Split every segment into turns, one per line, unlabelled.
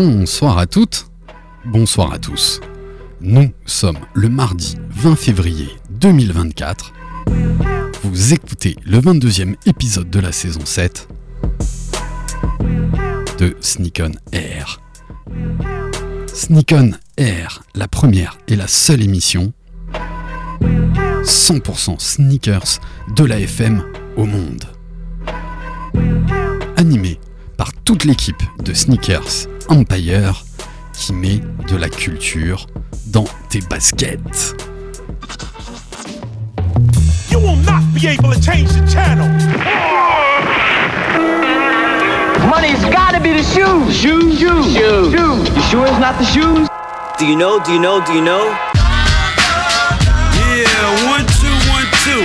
Bonsoir à toutes, bonsoir à tous. Nous sommes le mardi 20 février 2024. Vous écoutez le 22e épisode de la saison 7 de Sneak On Air. Sneak On Air, la première et la seule émission 100% sneakers de la FM au monde. Animée par toute l'équipe de Sneakers Empire qui met de la culture dans tes baskets.
You will not be able to change the channel.
Money's gotta be the shoes. Shoes, shoes, shoes. shoes. You sure it's not the shoes?
Do you know? Do you know? Do you know?
Yeah, one, two, one, two.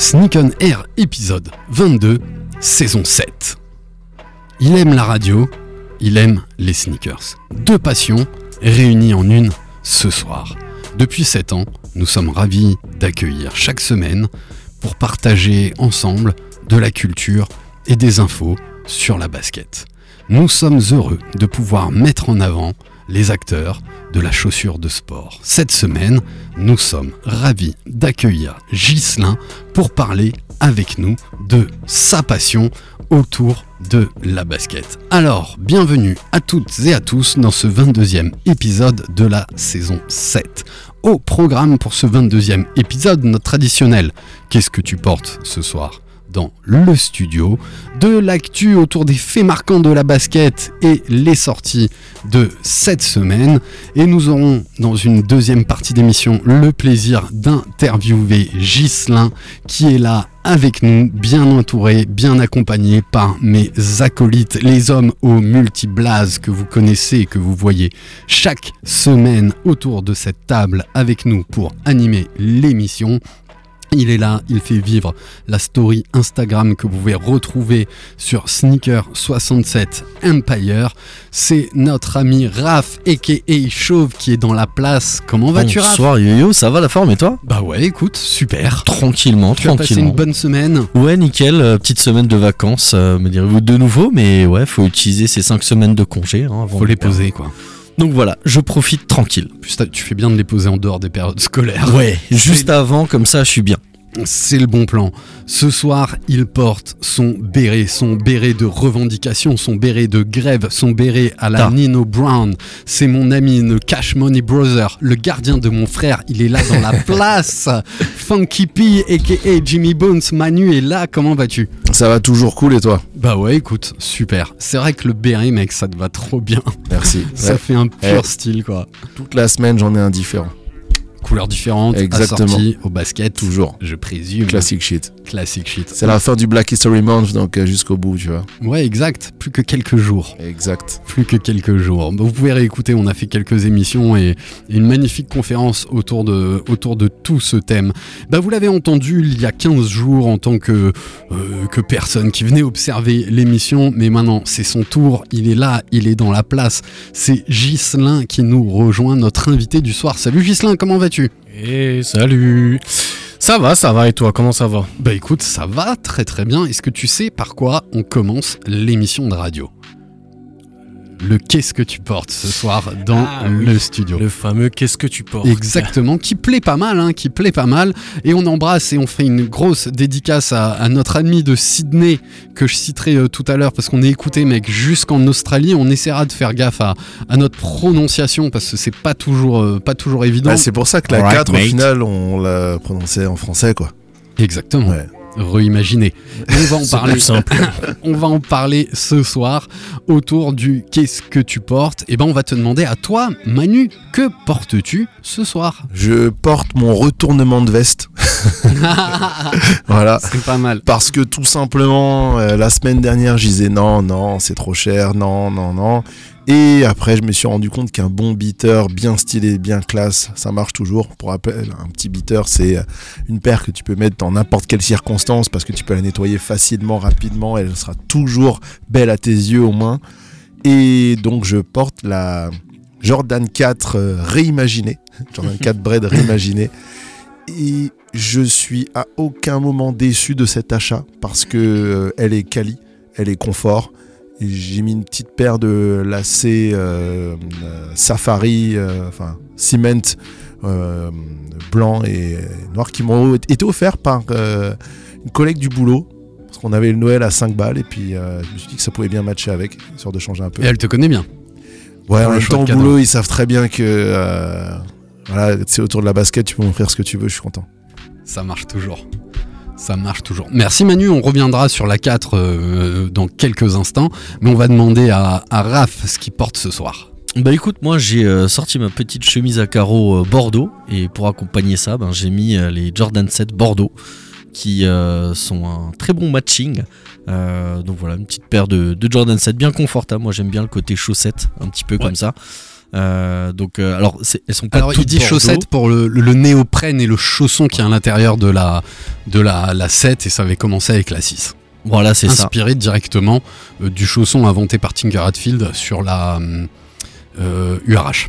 Sneak on Air épisode 22, saison 7. Il aime la radio, il aime les sneakers. Deux passions réunies en une ce soir. Depuis 7 ans, nous sommes ravis d'accueillir chaque semaine pour partager ensemble de la culture et des infos sur la basket. Nous sommes heureux de pouvoir mettre en avant les acteurs de la chaussure de sport. Cette semaine, nous sommes ravis d'accueillir Ghislain pour parler avec nous de sa passion autour de la basket. Alors, bienvenue à toutes et à tous dans ce 22e épisode de la saison 7. Au programme pour ce 22e épisode, notre traditionnel Qu'est-ce que tu portes ce soir? Dans le studio, de l'actu autour des faits marquants de la basket et les sorties de cette semaine. Et nous aurons dans une deuxième partie d'émission le plaisir d'interviewer Ghislain qui est là avec nous, bien entouré, bien accompagné par mes acolytes, les hommes aux multiblases que vous connaissez et que vous voyez chaque semaine autour de cette table avec nous pour animer l'émission. Il est là, il fait vivre la story Instagram que vous pouvez retrouver sur Sneaker67 Empire. C'est notre ami Raph, aka Chauve, qui est dans la place. Comment vas-tu, Raph?
Bonsoir Yo-Yo, ça va la forme et toi?
Bah ouais, écoute, super.
Tranquillement,
Tu as passé
tranquillement.
une bonne semaine?
Ouais, nickel, euh, petite semaine de vacances, euh, me direz-vous de nouveau, mais ouais, faut utiliser ces 5 semaines de congé. hein, avant
Faut les poser, quoi.
Donc voilà, je profite tranquille.
Tu fais bien de les poser en dehors des périodes scolaires.
Ouais, juste avant, comme ça, je suis bien.
C'est le bon plan. Ce soir, il porte son béret, son béret de revendication, son béret de grève, son béret à la. Nino Brown. C'est mon ami, le Cash Money Brother, le gardien de mon frère. Il est là dans la place. Funky P, aka Jimmy Bones. Manu est là. Comment vas-tu?
Ça va toujours cool et toi?
Bah ouais, écoute, super. C'est vrai que le béret, mec, ça te va trop bien.
Merci.
Ça
Ouais.
fait un pur
Ouais.
style, quoi.
Toute la semaine, j'en ai un différent.
Couleurs différentes,
Exactement.
assorties au basket.
Toujours.
Je présume.
Classic shit.
Classic shit.
C'est la fin du Black History Month, donc euh, jusqu'au bout, tu vois.
Ouais, exact. Plus que quelques jours.
Exact.
Plus que quelques jours. Vous pouvez réécouter, on a fait quelques émissions et et une magnifique conférence autour de, autour de tout ce thème. Bah, vous l'avez entendu il y a 15 jours en tant que, euh, que personne qui venait observer l'émission, mais maintenant c'est son tour, il est là, il est dans la place. C'est Ghislain qui nous rejoint, notre invité du soir. Salut Ghislain, comment vas-tu?
Et salut. Ça va, ça va, et toi, comment ça va?
Bah écoute, ça va très très bien. Est-ce que tu sais par quoi on commence l'émission de radio? Le qu'est-ce que tu portes ce soir dans
Ah oui.
le studio
Le fameux qu'est-ce que tu portes
Exactement, qui plaît pas mal, hein, qui plaît pas mal. Et on embrasse et on fait une grosse dédicace à, à notre ami de Sydney que je citerai euh, tout à l'heure parce qu'on est écouté, mec, jusqu'en Australie. On essaiera de faire gaffe à, à notre prononciation parce que c'est pas toujours, euh, pas toujours évident.
Bah, c'est pour ça que la
Alright,
4, au final, on l'a prononcé en français, quoi.
Exactement.
Ouais.
Reimaginé. On va en parler.
plus simple.
on va en parler ce soir autour du qu'est-ce que tu portes. Et ben on va te demander à toi, Manu, que portes-tu ce soir?
Je porte mon retournement de veste.
voilà.
C'est pas mal.
Parce que tout simplement, euh, la semaine dernière, je disais non, non, c'est trop cher, non, non, non. Et après, je me suis rendu compte qu'un bon beater, bien stylé, bien classe, ça marche toujours. Pour rappel, un petit beater, c'est euh, une paire que tu peux mettre dans n'importe quelle circonstance parce que tu peux la nettoyer facilement, rapidement. Elle sera toujours belle à tes yeux au moins. Et donc, je porte la Jordan 4 euh, réimaginée. Jordan 4 Bread réimaginée. Et je suis à aucun moment déçu de cet achat parce que euh, elle est quali, elle est confort. J'ai mis une petite paire de lacets euh, euh, Safari, euh, enfin Cement blanc et noir qui m'ont été offerts par une collègue du boulot. Parce qu'on avait le Noël à 5 balles et puis je me suis dit que ça pouvait bien matcher avec, histoire de changer un peu.
Et elle te connaît bien.
Ouais, en même temps, au boulot, ils savent très bien que euh, voilà, c'est autour de la basket, tu peux m'offrir ce que tu veux, je suis content.
Ça marche toujours. Ça marche toujours. Merci Manu, on reviendra sur la 4 euh, dans quelques instants, mais on va demander à, à Raph ce qu'il porte ce soir.
Bah écoute, moi j'ai euh, sorti ma petite chemise à carreaux euh, Bordeaux et pour accompagner ça, ben, j'ai mis euh, les Jordan 7 Bordeaux qui sont un très bon matching. Donc voilà, une petite paire de, de Jordan 7 bien confortable. Moi j'aime bien le côté chaussette, un petit peu comme ça. Euh, donc euh, alors elles sont pas
Alors il
toutes
dit
Bordeaux.
chaussettes pour le, le- le néoprène et le chausson qui est à l'intérieur de la, de la, la 7 et ça avait commencé avec la 6.
Voilà, c'est ça.
Inspiré directement euh, du chausson inventé par Tinker Hatfield sur la URH.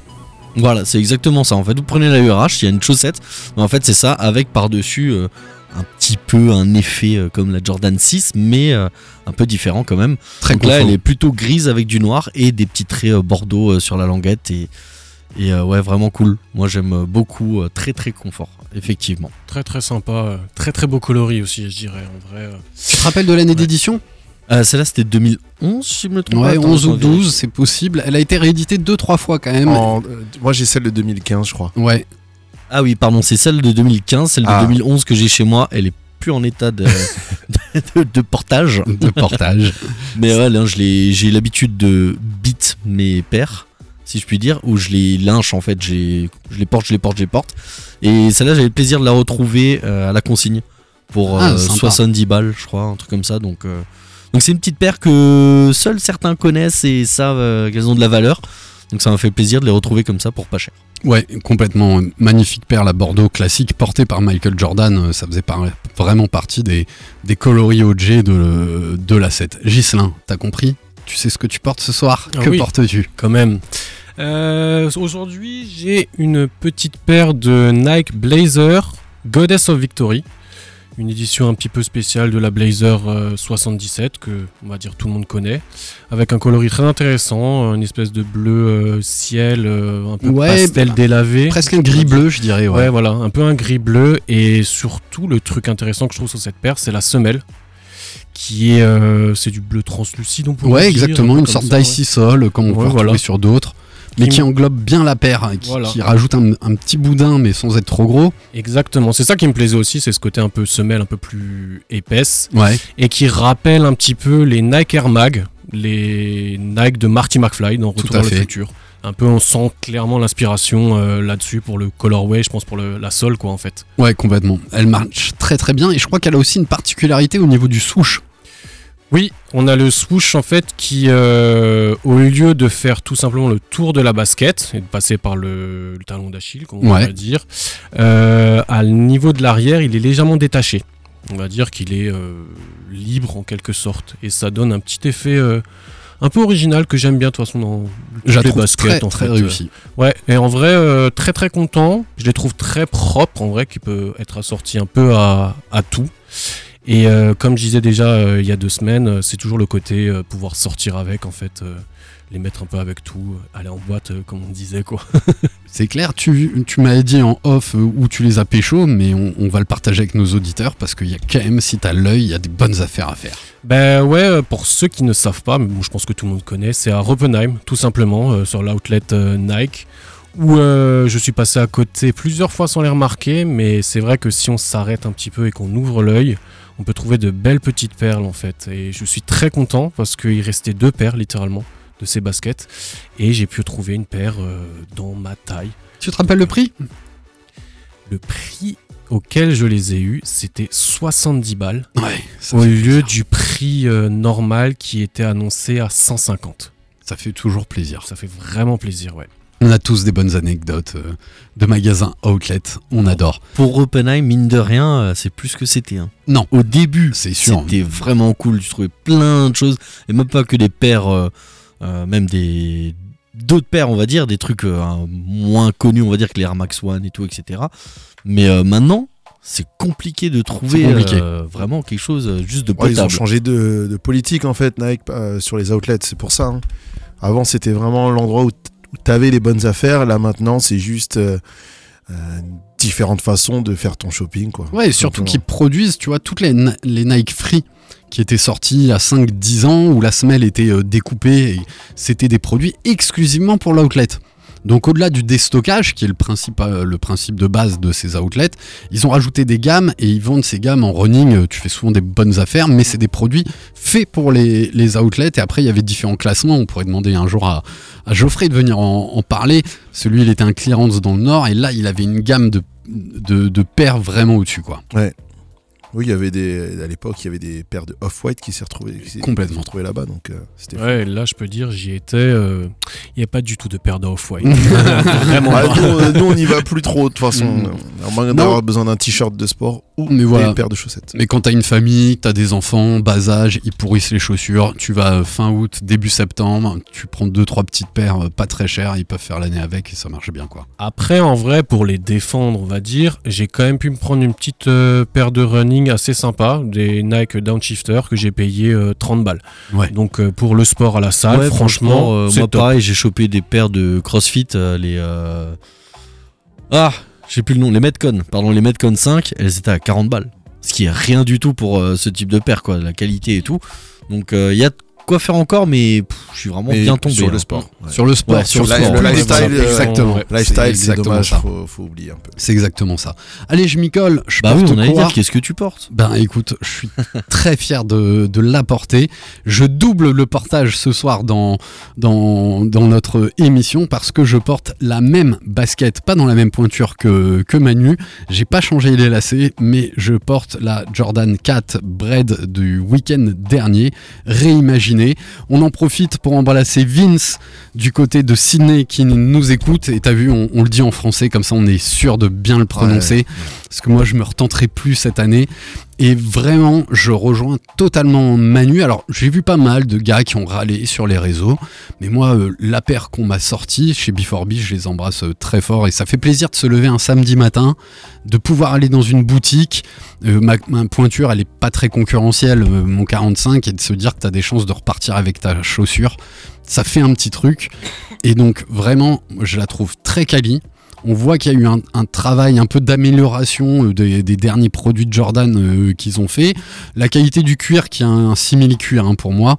Voilà, c'est exactement ça. En fait, vous prenez la URH, il y a une chaussette, mais en fait, c'est ça avec par-dessus un petit peu un effet euh, comme la Jordan 6, mais euh, un peu différent quand même.
Très
Donc là, elle est plutôt grise avec du noir et des petits traits euh, bordeaux euh, sur la languette et, et euh, ouais, vraiment cool. Moi, j'aime beaucoup, euh, très très confort, effectivement.
Très très sympa. euh, Très très beau coloris aussi, je dirais. En vrai. euh.
Tu te rappelles de l'année d'édition?
Euh, Celle-là, c'était 2011, si je me trompe
Ouais,
pas.
11 ou
Attends, je vais
12, c'est possible. Elle a été rééditée 2-3 fois quand même.
En- euh, moi, j'ai celle de 2015, je crois.
Ouais,
Ah oui, pardon, c'est celle de 2015, celle de
Ah.
2011 que j'ai chez moi. Elle est plus en état de, de, de portage.
de portage.
Mais ouais, là, j'ai l'habitude de beat mes paires, si je puis dire, où je les lynche en fait, j'ai- je les porte, je les porte, je les porte. Et celle-là, j'avais le plaisir de la retrouver euh, à la consigne pour
Ah,
euh. 70 balles, je crois, un truc comme ça. Donc, euh, donc c'est une petite paire que seuls certains connaissent et savent qu'elles ont de la valeur. Donc ça m'a fait plaisir de les retrouver comme ça pour pas cher.
Ouais, complètement magnifique perle à Bordeaux classique portée par Michael Jordan. euh, Ça faisait par- vraiment partie des, des coloris OG de, de la 7. Gislin, t'as compris? Tu sais ce que tu portes ce soir?
Ah
Que
oui.
portes-tu?
Quand même. Euh, Aujourd'hui, j'ai une petite paire de Nike Blazer Goddess of Victory. Une édition un petit peu spéciale de la Blazer euh, 77 que on va dire tout le monde connaît, avec un coloris très intéressant, une espèce de bleu euh, ciel, euh, un peu
Ouais,
pastel
bah,
délavé.
Presque un gris bleu, je dirais.
Ouais.
Ouais.
voilà, un peu un gris bleu. Et surtout, le truc intéressant que je trouve sur cette paire, c'est la semelle. Qui est. euh, c'est du bleu translucide, on pourrait
Ouais,
dire,
exactement,
un peu
une sorte d'icy sol, comme on peut retrouver sur d'autres, mais
Qui-
qui englobe bien la paire, hein, qui,
Voilà.
qui rajoute un, un petit boudin, mais sans être trop gros.
Exactement, c'est ça qui me plaisait aussi, c'est ce côté un peu semelle, un peu plus épaisse,
Ouais,
et qui rappelle un petit peu les Nike Air Mag, les Nike de Marty McFly dans Retour
à
vers le futur. Un peu, on sent clairement l'inspiration euh, là-dessus pour le colorway, je pense pour le- la sole, quoi, en fait.
ouais, complètement. Elle marche très très bien, et je crois qu'elle a aussi une particularité au niveau du souche.
Oui, on a le swoosh en fait qui, euh, au lieu de faire tout simplement le tour de la basket et de passer par le, le talon d'Achille, comme on
Ouais.
va dire, euh, à le niveau de l'arrière, il est légèrement détaché. On va dire qu'il est euh, libre en quelque sorte et ça donne un petit effet euh, un peu original que j'aime bien de toute façon dans toutes les baskets
très
en
très
fait.
réussie.
Ouais, et en vrai, très très content. Je les trouve très propres, en vrai, qui peut être assorti un peu à, à tout. Et euh, comme je disais déjà euh, il y a deux semaines, euh, c'est toujours le côté pouvoir sortir avec, en fait, les mettre un peu avec tout, aller en boîte, comme on disait, quoi.
C'est clair, tu, tu m'avais dit en off où tu les as pécho, mais on, on va le partager avec nos auditeurs parce qu'il y a quand même, si t'as l'œil, il y a des bonnes affaires à faire.
Ben ouais, pour ceux qui ne savent pas, mais bon, je pense que tout le monde connaît, c'est à Roppenheim, tout simplement, euh, sur l'outlet euh, Nike, où euh, je suis passé à côté plusieurs fois sans les remarquer, mais c'est vrai que si on s'arrête un petit peu et qu'on ouvre l'œil, on peut trouver de belles petites perles en fait. Et je suis très content parce qu'il restait deux paires littéralement de ces baskets, et j'ai pu trouver une paire euh, dans ma taille.
Tu te rappelles le prix?
Le prix, auquel je les ai eus, c'était 70 balles
Ouais,
au lieu
plaisir.
du prix euh, normal qui était annoncé à 150.
Ça fait toujours plaisir.
Ça fait vraiment plaisir, ouais.
On a tous des bonnes anecdotes euh, de magasins outlet. On adore.
Pour Oppenheim, mine de rien, euh, c'est plus que c'était. hein.
Non.
Au début,
C'est sûr.
c'était vraiment cool. Tu trouvais plein de choses. Et même pas que des paires, euh, euh, même des. D'autres paires, on va dire, des trucs euh, moins connus, on va dire que les Air Max One et tout, etc. Mais euh, maintenant, c'est compliqué de trouver
compliqué.
euh, vraiment quelque chose juste de
Ouais, ils ont
potable.
changé de, de politique en fait, Nike, euh, sur les outlets, c'est pour ça. hein. Avant, c'était vraiment l'endroit où tu avais les bonnes affaires. Là, maintenant, c'est juste euh, euh, différentes façons de faire ton shopping. Quoi,
Ouais, et
Tout
surtout qu'ils produisent, tu vois, toutes les, les Nike Free qui étaient sortis il y a 5-10 ans où la semelle était euh, découpée et c'était des produits exclusivement pour l'outlet. Donc au-delà du déstockage, qui est le principe, de base de ces outlets, ils ont rajouté des gammes et ils vendent ces gammes en running. Tu fais souvent des bonnes affaires, mais c'est des produits faits pour les, outlets. Et après, il y avait différents classements. On pourrait demander un jour à, Geoffrey de venir en, parler. Celui, il était un clearance dans le Nord et là, il avait une gamme de, de, paires vraiment au-dessus, quoi.
Oui, il y avait des, à l'époque, il y avait des paires de Off-White qui s'est s'est-
Complètement.
retrouvées là-bas, donc euh, c'était fou.
Ouais, là, je peux dire, j'y étais. euh, Il n'y a pas du tout de paire d'off-white. Vraiment
Ah, nous, nous, on n'y va plus trop, de toute façon.
Mm.
À moins
Non.
d'avoir besoin d'un t-shirt de sport ou
Mais voilà.
une paire de chaussettes.
Mais quand t'as une famille, t'as des enfants, bas âge, ils pourrissent les chaussures, tu vas euh, fin août, début septembre, tu prends deux trois petites paires pas très chères, ils peuvent faire l'année avec et ça marche bien quoi.
Après, en vrai, pour les défendre, on va dire, j'ai quand même pu me prendre une petite euh, paire de running assez sympa, des Nike Downshifter que j'ai payé euh, 30 balles.
Ouais.
Donc euh, pour le sport à la salle,
Ouais,
franchement,
euh, moi
top.
pareil, j'ai chopé des paires de CrossFit, euh, les euh, ah, j'ai plus le nom, les Metcon, pardon, les Metcon 5, elles étaient à 40 balles, ce qui est rien du tout pour euh, ce type de paire, quoi, la qualité et tout. Donc il y a de quoi faire encore, mais pff, je suis vraiment
Mais
bien tombé.
sur
hein.
le sport. ouais.
Sur le sport,
Ouais,
sur
sur
le sport.
Le lifestyle, euh,
exactement.
ouais.
lifestyle, c'est
exactement
dommage,
ça.
faut, faut oublier un peu.
C'est exactement ça. Allez, je m'y colle, je
Bah oui,
porte
on allait
quoi
dire qu'est-ce que tu portes?
Ben écoute, je suis très fier de, de l'apporter. Je double le portage ce soir dans, dans, dans notre émission parce que je porte la même basket, pas dans la même pointure que, que Manu. J'ai pas changé les lacets, mais je porte la Jordan 4 Bread du week-end dernier, réimaginée. On en profite pour embrasser Vince du côté de Sydney qui nous écoute. Et t'as vu, on, on le dit en français, comme ça on est sûr de bien le prononcer. Parce que moi je me retenterai plus cette année. Et vraiment, je rejoins totalement Manu. Alors, j'ai vu pas mal de gars qui ont râlé sur les réseaux, mais moi, euh, la paire qu'on m'a sortie chez B4B, je les embrasse euh, très fort et ça fait plaisir de se lever un samedi matin, de pouvoir aller dans une boutique. Euh, ma, pointure, elle est pas très concurrentielle, mon 45, et de se dire que tu as des chances de repartir avec ta chaussure. Ça fait un petit truc. Et donc, vraiment, je la trouve très quali. On voit qu'il y a eu un, un travail un peu d'amélioration euh, des, des derniers produits de Jordan euh, qu'ils ont fait. La qualité du cuir, qui est un simili-cuir hein, pour moi,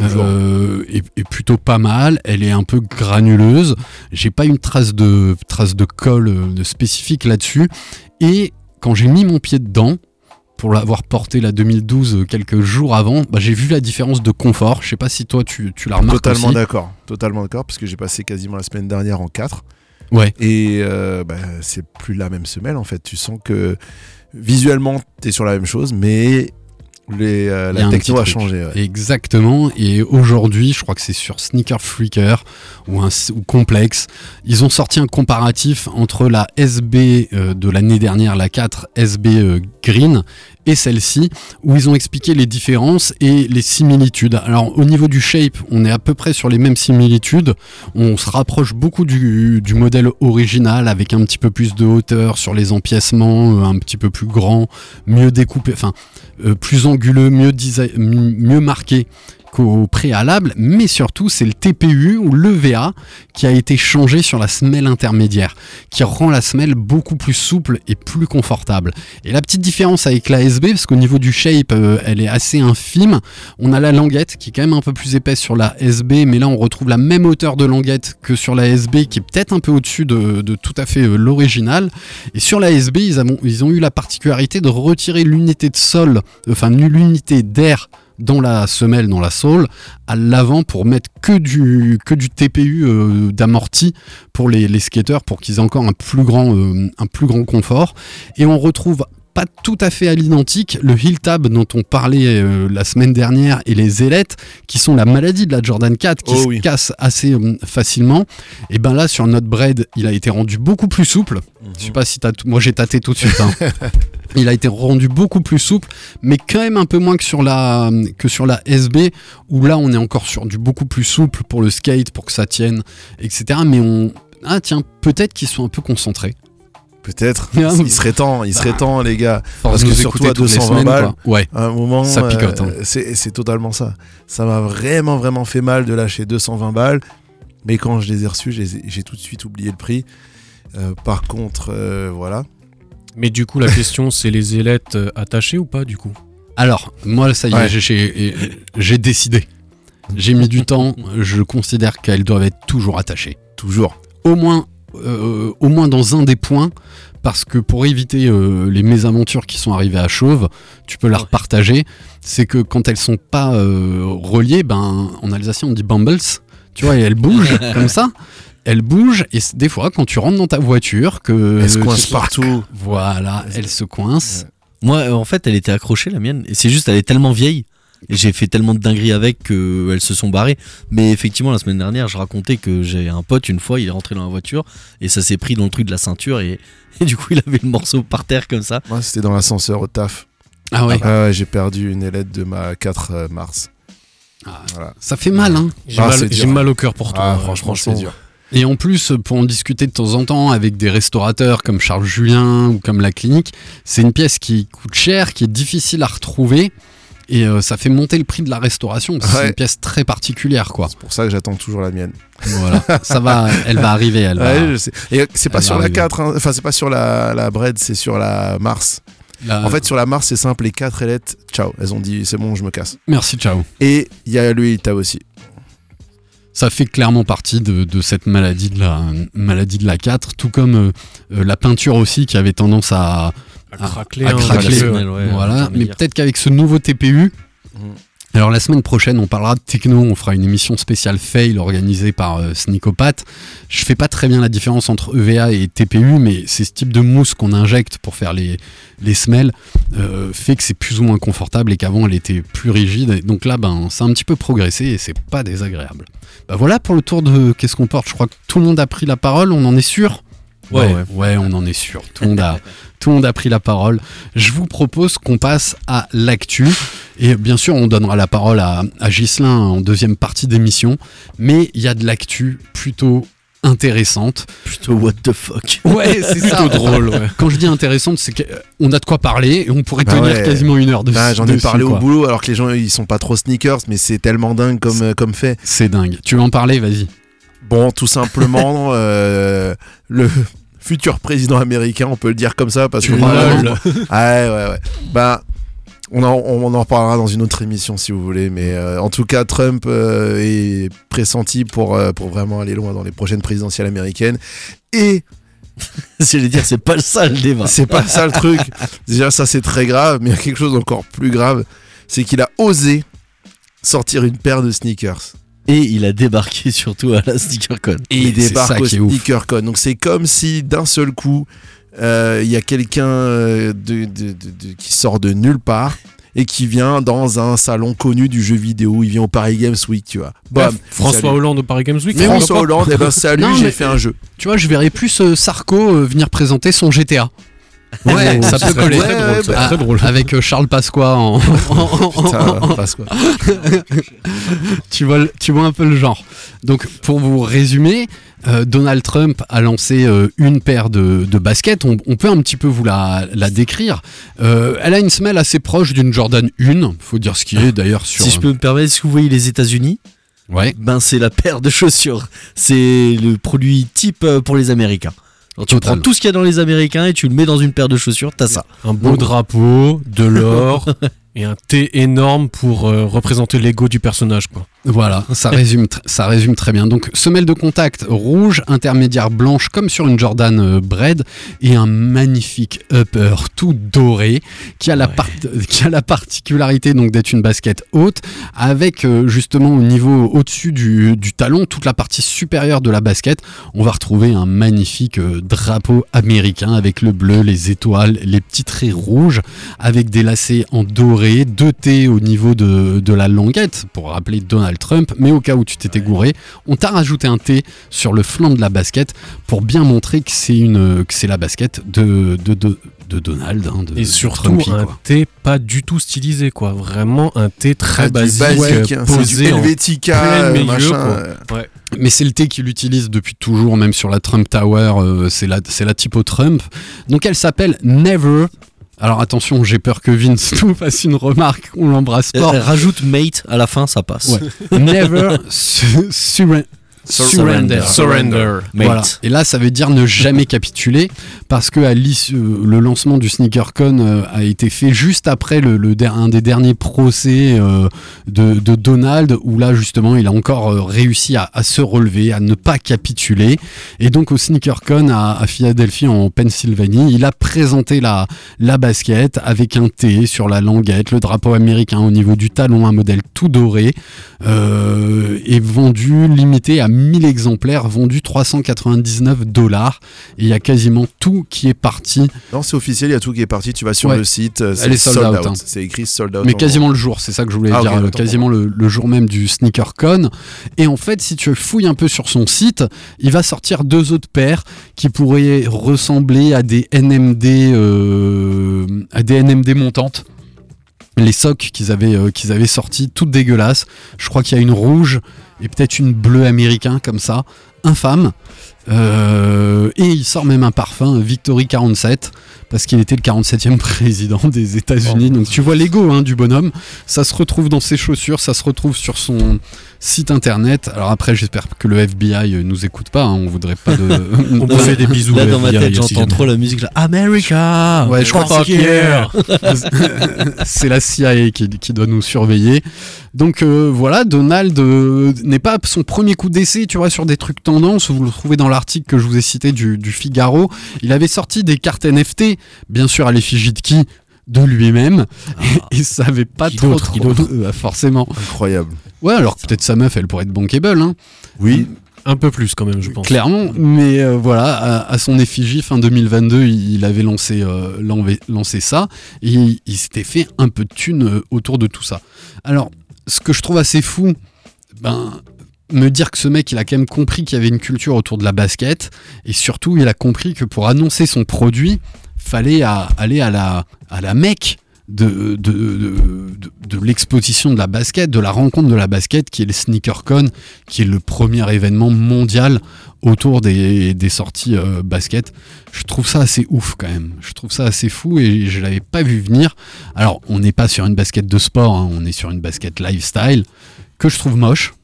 euh, est, est plutôt pas mal. Elle est un peu granuleuse. J'ai pas une trace de, trace de colle de spécifique là-dessus. Et quand j'ai mis mon pied dedans, pour l'avoir porté la 2012 euh, quelques jours avant, bah, j'ai vu la différence de confort. Je sais pas si toi tu, tu la remarques
Totalement d'accord, totalement d'accord, parce que j'ai passé quasiment la semaine dernière en 4.
Ouais.
Et euh, bah, c'est plus la même semelle en fait. Tu sens que visuellement, tu es sur la même chose, mais les, euh, la techno a changé. ouais.
Exactement. Et aujourd'hui, je crois que c'est sur Sneaker Freaker ou, un, ou Complex, ils ont sorti un comparatif entre la SB euh, de l'année dernière, la 4 SB euh, Green, et celle-ci, où ils ont expliqué les différences et les similitudes. Alors au niveau du shape, on est à peu près sur les mêmes similitudes. On se rapproche beaucoup du, modèle original avec un petit peu plus de hauteur sur les empiècements, euh, un petit peu plus grand, mieux découpé, enfin euh, plus anguleux, mieux, mieux marqué qu'au préalable, mais surtout c'est le TPU ou le VA qui a été changé sur la semelle intermédiaire, qui rend la semelle beaucoup plus souple et plus confortable. Et la petite différence avec la SB, parce qu'au niveau du shape, euh, elle est assez infime, on a la languette qui est quand même un peu plus épaisse sur la SB, mais là on retrouve la même hauteur de languette que sur la SB, qui est peut-être un peu au-dessus de, tout à fait euh, l'original. Et sur la SB, ils ont eu la particularité de retirer l'unité de sol, enfin l'unité d'air dans la semelle, dans la sole, à l'avant pour mettre que du, que du TPU euh, d'amorti pour les, les skateurs pour qu'ils aient encore un plus grand, euh, un plus grand confort. Et on retrouve pas tout à fait à l'identique le heel tab dont on parlait euh, la semaine dernière et les ailettes qui sont la maladie de la Jordan 4 qui
Oh
se
oui.
casse assez euh, facilement. Et ben là sur notre bread, il a été rendu beaucoup plus souple. Je sais pas si t'as moi j'ai tâté tout de suite. hein. Il a été rendu beaucoup plus souple, mais quand même un peu moins que sur la que sur la SB où là on est encore sur du beaucoup plus souple pour le skate pour que ça tienne, etc. Mais on ah tiens peut-être qu'ils sont un peu concentrés.
Peut-être. Il serait temps, il serait
bah,
temps, les gars. Parce que surtout à
toutes les
220
semaines,
balles,
quoi. Ouais.
À un moment,
Ça picote, hein.
euh, c'est totalement ça. Ça m'a vraiment, vraiment fait mal de lâcher 220 balles. Mais quand je les ai reçus, j'ai tout de suite oublié le prix. Euh, par contre, euh, voilà.
Mais du coup, la question, c'est les ailettes euh, attachées ou pas, du coup?
Alors, moi, ça y est,
Ouais.
j'ai décidé. J'ai mis du temps. Je considère qu'elles doivent être toujours attachées.
Toujours.
Au moins, euh, au moins dans un des points, parce que pour éviter euh, les mésaventures qui sont arrivées à Chauve, tu peux la repartager. C'est que quand elles sont pas euh, reliées, ben, en alsacien on dit bumbles, tu vois, et elles bougent comme ça. Elles bougent et des fois, quand tu rentres dans ta voiture, que
Elles se coincent partout.
Voilà, elles se coincent.
Moi, en fait, elle était accrochée, la mienne. Et c'est juste, elle est tellement vieille. Et j'ai fait tellement de dingueries avec qu'elles se sont barrées. Mais effectivement, la semaine dernière, je racontais que j'ai un pote, une fois, il est rentré dans la voiture et ça s'est pris dans le truc de la ceinture. Et, et du coup, il avait le morceau par terre comme ça.
Moi, c'était dans l'ascenseur au taf.
Ah ouais,
Ah ouais, j'ai perdu une ailette de ma 4 mars.
Ah,
Voilà.
ça fait mal, hein.
J'ai
Ah,
mal, mal au cœur pour toi.
Ah,
euh,
franchement, c'est dur.
Et en plus, pour en discuter de temps en temps avec des restaurateurs comme Charles Julien ou comme la clinique, c'est une pièce qui coûte cher, qui est difficile à retrouver. Et euh, ça fait monter le prix de la restauration. C'est
Ouais.
une pièce très particulière, quoi.
C'est pour ça que j'attends toujours la mienne.
Voilà, ça va, elle va arriver, elle va.
Ouais, je sais. Et c'est pas sur la
arriver.
4, hein. enfin, c'est pas sur la, la bread, c'est sur la Mars.
la-
En fait, sur la Mars, c'est simple, les 4 ailettes, ciao. Elles ont dit, c'est bon, je me casse.
merci, ciao.
Et il y a le Ita aussi.
Ça fait clairement partie de, de cette maladie de la maladie de la 4, tout comme euh, euh, la peinture aussi qui avait tendance à,
À hein,
craquer.
semelle,
ouais,
voilà, mais peut-être qu'avec ce nouveau TPU,
Mhm.
alors la semaine prochaine, on parlera de techno, on fera une émission spéciale fail organisée par euh, Sneakopath. Je fais pas très bien la différence entre EVA et TPU, mais c'est ce type de mousse qu'on injecte pour faire les, les semelles euh, fait que c'est plus ou moins confortable et qu'avant elle était plus rigide. Et donc là, ben, ça a un petit peu progressé et c'est pas désagréable. Bah voilà pour le tour de qu'est-ce qu'on porte. Je crois que tout le monde a pris la parole, on en est sûr?
Ouais,
ouais,
ouais.
ouais, on en est sûr. Tout le monde a, tout le monde a pris la parole. Je vous propose qu'on passe à l'actu. Et bien sûr, on donnera la parole à, à Ghislain en deuxième partie d'émission. Mais il y a de l'actu plutôt intéressante.
Plutôt what the fuck.
Ouais, c'est
Plutôt drôle, ouais.
Quand je dis intéressante, c'est qu'on a de quoi parler et on pourrait
Bah
tenir
ouais.
quasiment une heure dessus.
Ah, J'en ai parlé
quoi.
au boulot alors que les gens ils sont pas trop sneakers, mais c'est tellement dingue comme, euh, comme fait.
C'est dingue. Tu veux en parler? Vas-y.
Bon, tout simplement, euh, le futur président américain, on peut le dire comme ça, parce que
lol.
Ouais, ouais, ouais. Bah, on en, on en reparlera dans une autre émission si vous voulez, mais euh, en tout cas, Trump euh, est pressenti pour, euh, pour vraiment aller loin dans les prochaines présidentielles américaines. Et
J'allais dire, c'est pas ça le débat.
c'est pas ça le truc. Déjà, ça c'est très grave, mais il y a quelque chose d'encore plus grave, c'est qu'il a osé sortir une paire de sneakers.
Et il a débarqué surtout à la SneakerCon.
Et il
Mais
débarque au. SneakerCon. Donc c'est comme si d'un seul coup, euh, il y a quelqu'un euh, de- de- de- de- qui sort de nulle part et qui vient dans un salon connu du jeu vidéo. Il vient au Paris Games Week, tu vois. Bam,
François
salut.
Hollande au Paris Games Week.
Mais
François Hollande, et ben salut, j'ai fait un jeu.
Tu vois, je verrais plus euh, Sarko euh, venir présenter son GTA. Ouais, ça peut coller.
très drôle, ça,
Ah,
très drôle.
Avec euh, Charles Pasqua en,
Putain, quoi.
tu vois, tu vois un peu le genre. Donc, pour vous résumer, euh, Donald Trump a lancé euh, une paire de, de baskets. On, on peut un petit peu vous la, la décrire. Euh, elle a une semelle assez proche d'une Jordan 1. Faut dire ce qui est d'ailleurs sur.
Si je peux me permettre, si vous voyez les États-Unis,
Ouais.
ben c'est la paire de chaussures. C'est le produit type pour les Américains. Alors, tu prends tout ce qu'il y a dans les Américains et tu le mets dans une paire de chaussures, t'as ça.
Un beau drapeau, de l'or, et un T énorme pour euh, représenter l'ego du personnage, quoi.
Voilà, ça résume, tr- ça résume très bien. Donc, semelle de contact rouge, intermédiaire blanche comme sur une Jordan euh, Bread et un magnifique upper tout doré qui a la, part- qui a la particularité donc d'être une basket haute avec euh, justement au niveau au-dessus du, du talon, toute la partie supérieure de la basket, on va retrouver un magnifique drapeau américain avec le bleu, les étoiles, les petits traits rouges avec des lacets en doré, deux T au niveau de, de la languette pour rappeler Donald Trump, mais au cas où tu t'étais gouré, on t'a rajouté un T sur le flanc de la basket pour bien montrer que c'est une que c'est la basket de, de, de, de Donald. hein, de-
Et surtout
Trumpy,
un
quoi.
T pas du tout stylisé, quoi. Vraiment un T très
Ah,
basique,
basique,
euh, posé en
Helvetica,
plein milieu,
machin,
quoi.
euh.
Ouais.
Mais c'est le T qu'il utilise depuis toujours, même sur la Trump Tower, euh, c'est la, c'est la typo Trump. Donc elle s'appelle Never. Alors attention, j'ai peur que Vince nous fasse une remarque, on l'embrasse
euh, rajoute mate à la fin, ça passe.
Ouais. Never su- surre- surrender.
Surrender.
Mate.
Voilà. Et là, ça veut dire ne jamais capituler, parce que à euh, le lancement du SneakerCon euh, a été fait juste après le, le un des derniers procès euh, de, de Donald, où là justement, il a encore réussi à, à se relever, à ne pas capituler. Et donc au SneakerCon à, à Philadelphie en Pennsylvanie, il a présenté la, la basket avec un T sur la languette, le drapeau américain au niveau du talon, un modèle tout doré, euh, et vendu, limité à 1000 exemplaires, vendu 399 dollars. Et il y a quasiment tout qui est parti,
Non, c'est officiel, il y a tout qui est parti. Tu vas sur
Ouais.
le site, euh, c'est
sold
sold
out,
out.
hein.
C'est écrit sold out.
mais
en
quasiment le jour, c'est ça que je voulais
Ah,
dire, euh, quasiment le, le jour même du SneakerCon. Et en fait, si tu fouilles un peu sur son site, il va sortir deux autres paires qui pourraient ressembler à des NMD, euh, à des NMD montantes. Les socks qu'ils avaient, euh, qu'ils avaient sortis, toutes dégueulasses. Je crois qu'il y a une rouge et peut-être une bleue américain comme ça, infâme. Euh, et il sort même un parfum Victory 47 parce qu'il était le 47e président des États-Unis. Donc tu vois l'ego hein, du bonhomme. Ça se retrouve dans ses chaussures, ça se retrouve sur son site internet. Alors après, j'espère que le FBI nous écoute pas. hein, on voudrait pas de.
On vous fait des bisous.
Là, dans ma tête, j'entends trop la musique là. America
Ouais, je crois
yeah.
c'est la CIA qui, qui doit nous surveiller. Donc euh, voilà, Donald euh, n'est pas son premier coup d'essai, tu vois, sur des trucs tendance. Vous le trouvez dans l'article que je vous ai cité du, du Figaro. Il avait sorti des cartes NFT, bien sûr à l'effigie de qui? De lui-même et ça avait pas
Ah. Qui
trop, trop- euh, forcément
Incroyable.
Ouais alors peut-être sa meuf elle pourrait être bankable hein,
Oui,
Un peu plus quand même, je pense.
clairement mais euh, voilà à, à son effigie fin 2022 il, il avait lancé euh, lancé ça et il, il s'était fait un peu de thune euh, autour de tout ça. Alors ce que je trouve assez fou ben me dire que ce mec il a quand même compris qu'il y avait une culture autour de la basket et surtout il a compris que pour annoncer son produit fallait à- aller à la à la mecque de, l'exposition de la basket, de la rencontre de la basket, qui est le SneakerCon, qui est le premier événement mondial autour des, sorties euh, basket. Je trouve ça assez ouf quand même. Je trouve ça assez fou et je l'avais pas vu venir. Alors, on n'est pas sur une basket de sport, hein, on est sur une basket lifestyle que je trouve moche.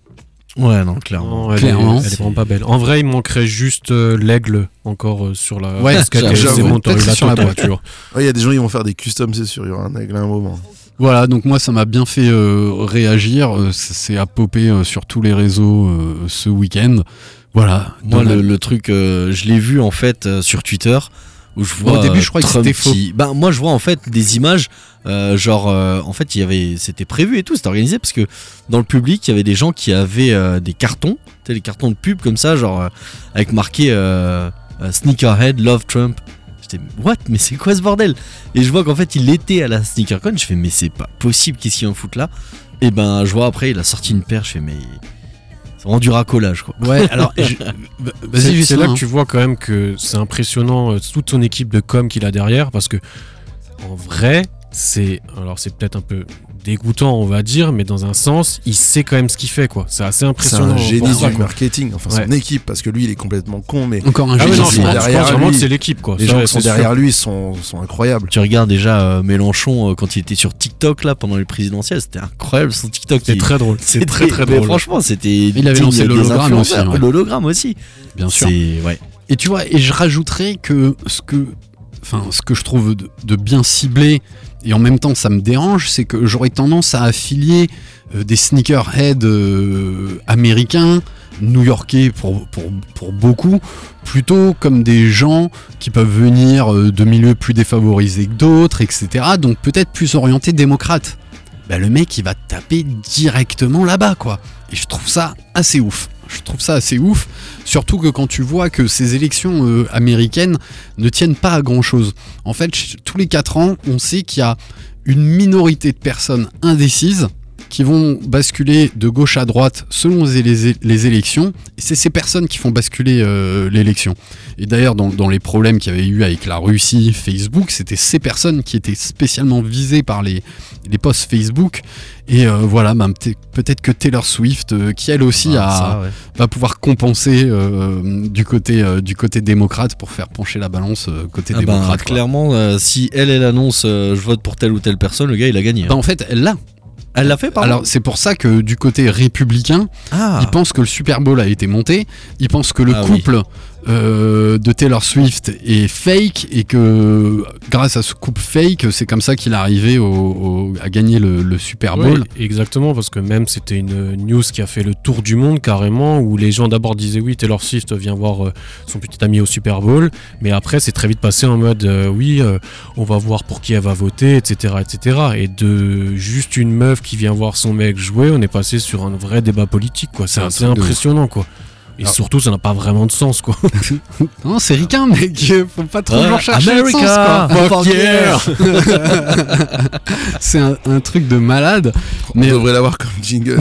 Ouais, non, clairement.
Non, elle,
Clairement.
est, elle est vraiment pas belle. En vrai, il manquerait juste euh, l'aigle encore euh, sur la.
Ouais,
parce qu'elle la
sur la.
Ouais, il y a des gens qui vont faire des customs, c'est sûr. Il y aura un aigle à un moment.
Voilà, donc moi ça m'a bien fait euh, réagir. C'est à popper euh, sur tous les réseaux euh, ce week-end. Voilà.
Moi, le, truc, euh, je l'ai vu en fait euh, sur Twitter où je vois.
Au début, je croyais que c'était faux.
qui- Ben, moi, je vois en fait des images, euh, genre, euh, en fait, il y avait, c'était prévu et tout, c'était organisé parce que dans le public, il y avait des gens qui avaient euh, des cartons, les cartons de pub comme ça, genre, euh, avec marqué euh, euh, Sneakerhead, Love Trump. J'étais, what? Mais c'est quoi ce bordel? Et je vois qu'en fait, il était à la SneakerCon, je fais, mais c'est pas possible, qu'est-ce qu'il en fout là? Et ben, je vois après, il a sorti une paire, je fais, mais. C'est vraiment du racolage, quoi.
Ouais, alors je- vas-y,
C'est- C'est là
hein.
que tu vois quand même que c'est impressionnant euh, toute son équipe de com qu'il a derrière parce que en vrai, c'est alors c'est peut-être un peu dégoûtant, on va dire, mais dans un sens, il sait quand même ce qu'il fait quoi. C'est assez
C'est
impressionnant.
un génie du
quoi.
marketing. Enfin, son
Ouais.
équipe, parce que lui, il est complètement con, mais
Encore un
Ah
génie.
ouais, pense, je
derrière lui.
que c'est l'équipe quoi.
les
Ça,
gens
ouais,
qui sont
c'est sûr.
derrière lui sont, sont incroyables.
Tu regardes déjà euh, Mélenchon euh, quand il était sur TikTok là pendant les présidentielles, c'était incroyable son TikTok.
C'est
Il-
très drôle. C'est
c'était-
très très
mais
drôle.
Franchement, c'était.
Il avait lancé
des
l'hologramme aussi,
influenceurs.
ouais.
L'hologramme aussi.
bien sûr.
C'est ouais.
Et tu vois, et je rajouterais que ce que enfin, ce que je trouve de, de bien ciblé et en même temps ça me dérange, c'est que j'aurais tendance à affilier euh, des sneakerheads euh, américains, new-yorkais pour, pour, beaucoup, plutôt comme des gens qui peuvent venir euh, de milieux plus défavorisés que d'autres, etc. Donc peut-être plus orientés démocrates. Bah, le mec il va taper directement là-bas quoi. Et je trouve ça assez ouf. Je trouve ça assez ouf, surtout que quand tu vois que ces élections euh, américaines ne tiennent pas à grand chose. En fait, tous les 4 ans, on sait qu'il y a une minorité de personnes indécises qui vont basculer de gauche à droite selon les, les- élections. Et c'est ces personnes qui font basculer euh, l'élection. Et d'ailleurs, dans, dans les problèmes qu'il y avait eu avec la Russie, Facebook, c'était ces personnes qui étaient spécialement visées par les, les posts Facebook. Et euh, voilà, ben, peut- peut-être que Taylor Swift, euh, qui elle aussi
Ah,
a,
ça, ouais.
va pouvoir compenser euh, du, côté, du côté démocrate pour faire pencher la balance côté
Ah ben,
démocrate.
clairement, si elle, elle annonce je vote pour telle ou telle personne, le gars il a gagné. hein.
Bah, en fait, elle l'a.
Elle l'a fait, pardon
Alors, c'est pour ça que du côté républicain,
Ah,
ils pensent que le Super Bowl a été monté, ils pensent que le
Ah oui.
Euh, de Taylor Swift est fake et que grâce à ce couple fake, c'est comme ça qu'il est arrivé au- au- à gagner le, le Super Bowl.
Oui, exactement, parce que même c'était une news qui a fait le tour du monde carrément, où les gens d'abord disaient oui, Taylor Swift vient voir euh, son petit ami au Super Bowl, mais après c'est très vite passé en mode euh, oui, euh, on va voir pour qui elle va voter, etc., etc. Et de juste une meuf qui vient voir son mec jouer, on est passé sur un vrai débat politique, quoi. C'est assez impressionnant, quoi. Et
Alors-
surtout, ça n'a pas vraiment de sens, quoi.
Non, c'est ricain, mec. Faut pas trop
Ah,
le sens,
America,
quoi.
fuck yeah.
c'est un, un truc de malade.
On
Mais,
devrait l'avoir comme jingle.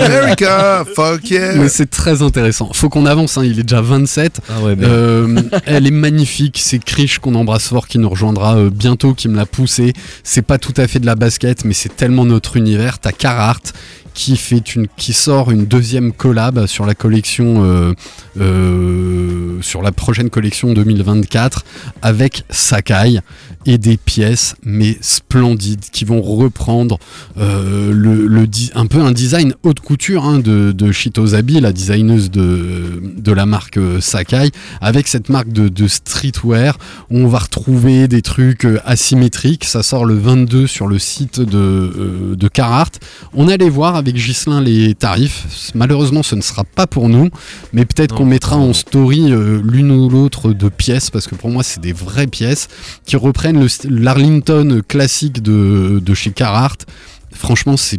America, fuck yeah.
mais c'est très intéressant. Faut qu'on avance, hein, il est déjà 27.
Ah ouais, mais
Euh, elle est magnifique, c'est Krish qu'on embrasse fort qui nous rejoindra euh, bientôt, qui me l'a poussé. C'est pas tout à fait de la basket, mais c'est tellement notre univers. T'as Carhartt qui fait une, qui sort une deuxième collab sur la collection, euh, euh, sur la prochaine collection 2024 avec Sakai et des pièces mais splendides qui vont reprendre euh, le, un peu un design haute couture hein, de, de Shitozabi, la designeuse de, de la marque Sakai, avec cette marque de, streetwear on va retrouver des trucs asymétriques. Ça sort le 22 sur le site de, de Carhartt. On allait voir avec Gislin les tarifs. Malheureusement, ce ne sera pas pour nous, mais peut-être qu'on mettra en story euh, l'une ou l'autre de pièces parce que pour moi, c'est des vraies pièces qui reprennent l'Arlington classique de, de chez Carhartt. Franchement, c'est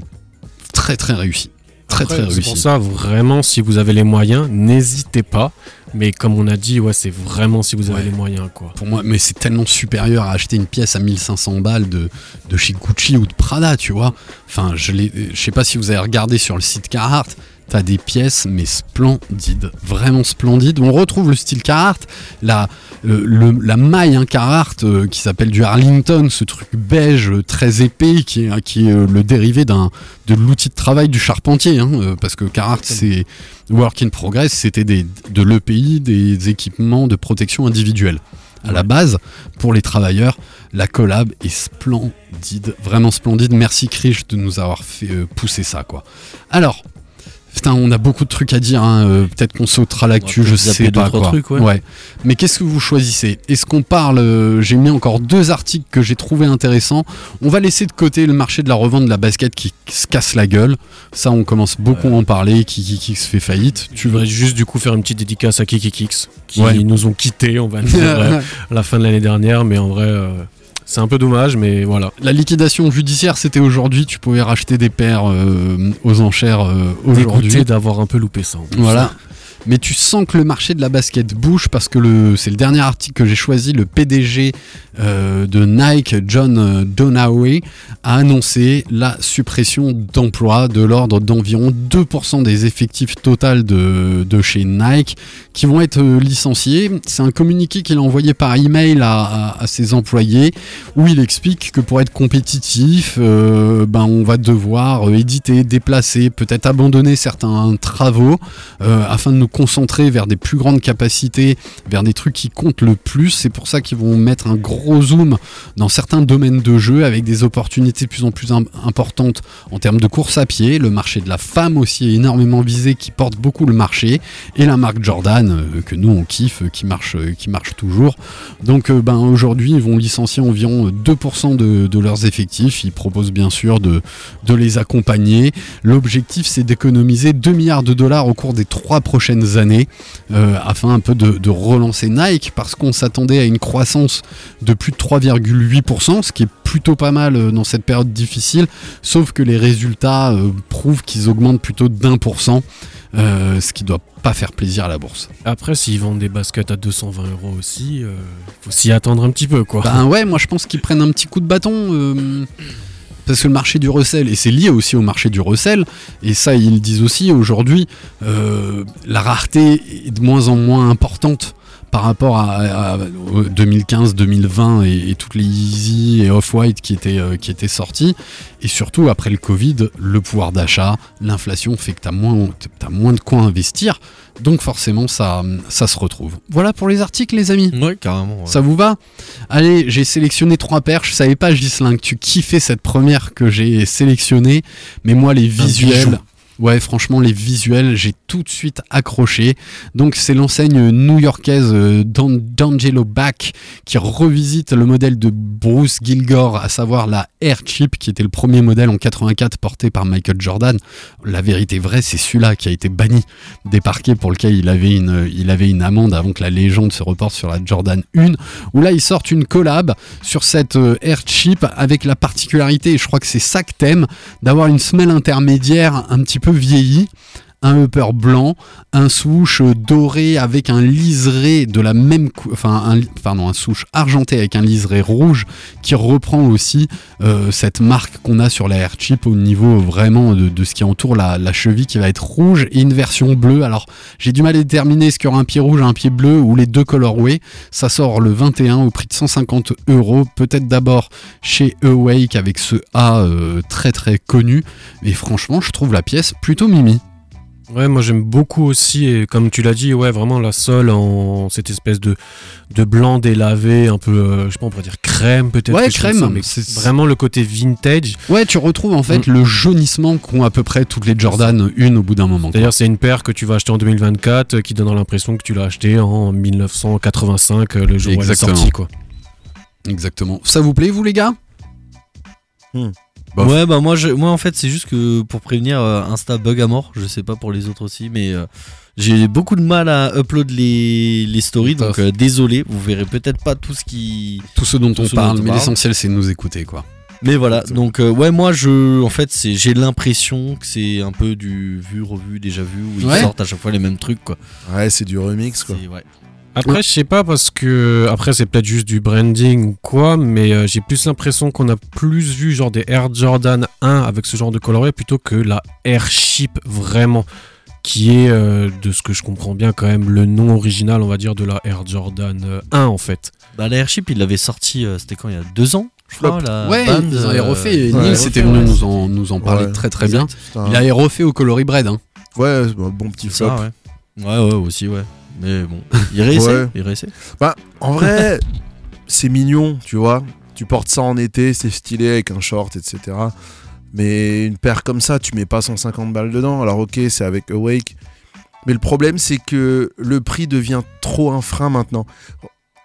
très très réussi. Très
Après,
très
C'est
réussi.
pour ça, vraiment, si vous avez les moyens, n'hésitez pas. Mais comme on a dit, ouais, c'est vraiment si vous avez
Ouais.
les moyens, quoi.
Pour moi, mais c'est tellement supérieur à acheter une pièce à 1500 balles de, de chez Gucci ou de Prada, tu vois. Enfin, je je sais pas si vous avez regardé sur le site Carhartt. T'as des pièces, mais splendides, vraiment splendides. On retrouve le style Carhartt, la, le- la maille hein, Carhartt euh, qui s'appelle du Arlington, ce truc beige euh, très épais qui est, qui est euh, le dérivé d'un de l'outil de travail du charpentier, hein, euh, parce que Carhartt c'est Work in Progress, c'était des, de l'EPI, des équipements de protection individuelle. À la base, pour les travailleurs, la collab est splendide, vraiment splendide. Merci Krish de nous avoir fait euh, pousser ça, quoi. Alors, putain, on a beaucoup de trucs à dire. hein, euh, Peut-être qu'on sautera l'actu, je sais pas quoi.
trucs, ouais.
Mais qu'est-ce que vous choisissez? Est-ce qu'on parle euh, J'ai mis encore deux articles que j'ai trouvé intéressants. On va laisser de côté le marché de la revente de la basket qui se casse la gueule. Ça, on commence beaucoup à en parler. Qui, qui, qui se fait faillite.
Tu voudrais juste du coup faire une petite dédicace à Kiki Kix, qui
Ouais.
nous ont quittés, on va dire, euh, à la fin de l'année dernière, mais en vrai, euh, c'est un peu dommage, mais voilà.
La liquidation judiciaire, c'était aujourd'hui. Tu pouvais racheter des paires euh, aux enchères euh, aujourd'hui.
D'avoir un peu loupé ça.
Voilà. Mais tu sens que le marché de la basket bouge parce que c'est le dernier article que j'ai choisi. Le PDG euh, de Nike, John euh, Donahue, a annoncé la suppression d'emplois de l'ordre d'environ 2% des effectifs total de, chez Nike qui vont être euh, licenciés. C'est un communiqué qu'il a envoyé par email à, à, ses employés où il explique que pour être compétitif, ben on va devoir éditer, déplacer, peut-être abandonner certains travaux afin de nous concentrer vers des plus grandes capacités, vers des trucs qui comptent le plus. C'est pour ça qu'ils vont mettre un gros zoom dans certains domaines de jeu avec des opportunités de plus en plus im- importantes en termes de course à pied. Le marché de la femme aussi est énormément visé, qui porte beaucoup le marché. Et la marque Jordan, euh, que nous on kiffe, qui marche, euh, qui marche toujours. Donc euh, ben, aujourd'hui, ils vont licencier environ 2% de, leurs effectifs. Ils proposent bien sûr de, les accompagner. L'objectif, c'est d'économiser 2 milliards de dollars au cours des trois prochaines années euh, afin un peu de, de relancer Nike parce qu'on s'attendait à une croissance de plus de 3,8%, ce qui est plutôt pas mal euh, dans cette période difficile, sauf que les résultats euh, prouvent qu'ils augmentent plutôt d'un pour cent, ce qui doit pas faire plaisir à la bourse.
Après, s'ils vendent des baskets à 220 euros aussi, faut s'y attendre un petit peu, quoi.
Ben ouais, moi je pense qu'ils prennent un petit coup de bâton. Parce que le marché du recel, et c'est lié aussi au marché du recel, et ça ils disent aussi aujourd'hui, euh, la rareté est de moins en moins importante par rapport à, à- à 2015, 2020 et, et toutes les Easy et Off-White qui étaient, euh, qui étaient sortis. Et surtout après le Covid, le pouvoir d'achat, l'inflation fait que tu as moins, de quoi investir. Donc forcément ça, ça se retrouve. Voilà pour les articles les amis.
Ouais, carrément. ouais.
Ça vous va? Allez, j'ai sélectionné trois paires. Je savais pas, Gislin, que tu kiffais cette première que j'ai sélectionnée. Mais moi, les visuels. Ouais, franchement, les visuels, j'ai tout de suite accroché. Donc, c'est l'enseigne new-yorkaise euh, Dan- d'Angelo Back qui revisite le modèle de Bruce Gilgore, à savoir la Air Chip, qui était le premier modèle en 84 porté par Michael Jordan. La vérité vraie, c'est celui-là qui a été banni des parquets pour lequel il avait une, il avait une amende avant que la légende se reporte sur la Jordan 1 où là ils sortent une collab sur cette euh, Air Chip avec la particularité, et je crois que c'est ça que t'aimes, d'avoir une semelle intermédiaire un petit peu vieillie, un upper blanc, un euh, doré avec un liseré de la même cou- enfin un, pardon un argenté avec un liseré rouge qui reprend aussi euh, cette marque qu'on a sur la Air Chip au niveau vraiment de, ce qui entoure la, la cheville qui va être rouge et une version bleue. Alors j'ai du mal à déterminer ce qu'il y aura un pied rouge, un pied bleu ou les deux colorways. Ça sort le 21 au prix de 150 euros. Peut-être d'abord chez Awake avec ce A euh, très très connu. Mais franchement, je trouve la pièce plutôt mimi.
Ouais, moi j'aime beaucoup aussi, et comme tu l'as dit, ouais, vraiment la sole en cette espèce de, de blanc délavé, un peu, euh, je sais pas, on pourrait dire crème peut-être.
Ouais, crème,
ça, mais
c'est-
vraiment le côté vintage.
Ouais, tu retrouves en fait
Mm.
le jaunissement qu'ont à peu près toutes les Jordan une au bout d'un moment.
D'ailleurs, c'est une paire que tu vas acheter en 2024 euh, qui donnera l'impression que tu l'as acheté en 1985, euh, le jour où elle est sortie, quoi.
Exactement. Ça vous plaît, vous les gars? Bof.
Ouais, bah moi, je, moi en fait, c'est juste que pour prévenir euh, Insta bug à mort, je sais pas pour les autres aussi, mais euh, j'ai beaucoup de mal à upload les, les stories, donc euh, désolé, vous verrez peut-être pas tout ce qui.
Tout ce dont
Tout
on
ce dont
parle,
on
mais l'essentiel c'est de nous écouter quoi.
Mais voilà, donc euh, ouais, moi je, en fait, c'est, j'ai l'impression que c'est un peu du vu, revu, déjà vu, où ils
Ouais.
sortent à chaque fois les mêmes trucs, quoi.
Ouais, c'est du remix quoi.
Ouais.
Après, je sais pas parce que après c'est peut-être juste du branding ou quoi, mais euh, j'ai plus l'impression qu'on a plus vu genre des Air Jordan 1 avec ce genre de coloré plutôt que la Air Chip vraiment, qui est euh, de ce que je comprends bien quand même le nom original, on va dire, de la Air Jordan euh, 1 en fait.
Bah, l'Airship, il l'avait sorti, euh, c'était quand il y a deux ans, je crois. La
ouais,
band,
ils avaient
euh,
refait. Neil
refait,
c'était
ouais.
venu nous en, nous en parler
Ouais,
très très bien. Il avait refait au coloris bread. Hein.
Ouais, c'est un bon petit flop.
ça, ouais. Ouais, ouais, aussi, ouais. Mais bon, il réessaie,
Ouais.
il réessaie.
Bah, en vrai, c'est mignon, tu vois. Tu portes ça en été, c'est stylé avec un short, etc. Mais une paire comme ça, tu mets pas 150 balles dedans. Alors, ok, c'est avec Awake. Mais le problème, c'est que le prix devient trop un frein maintenant.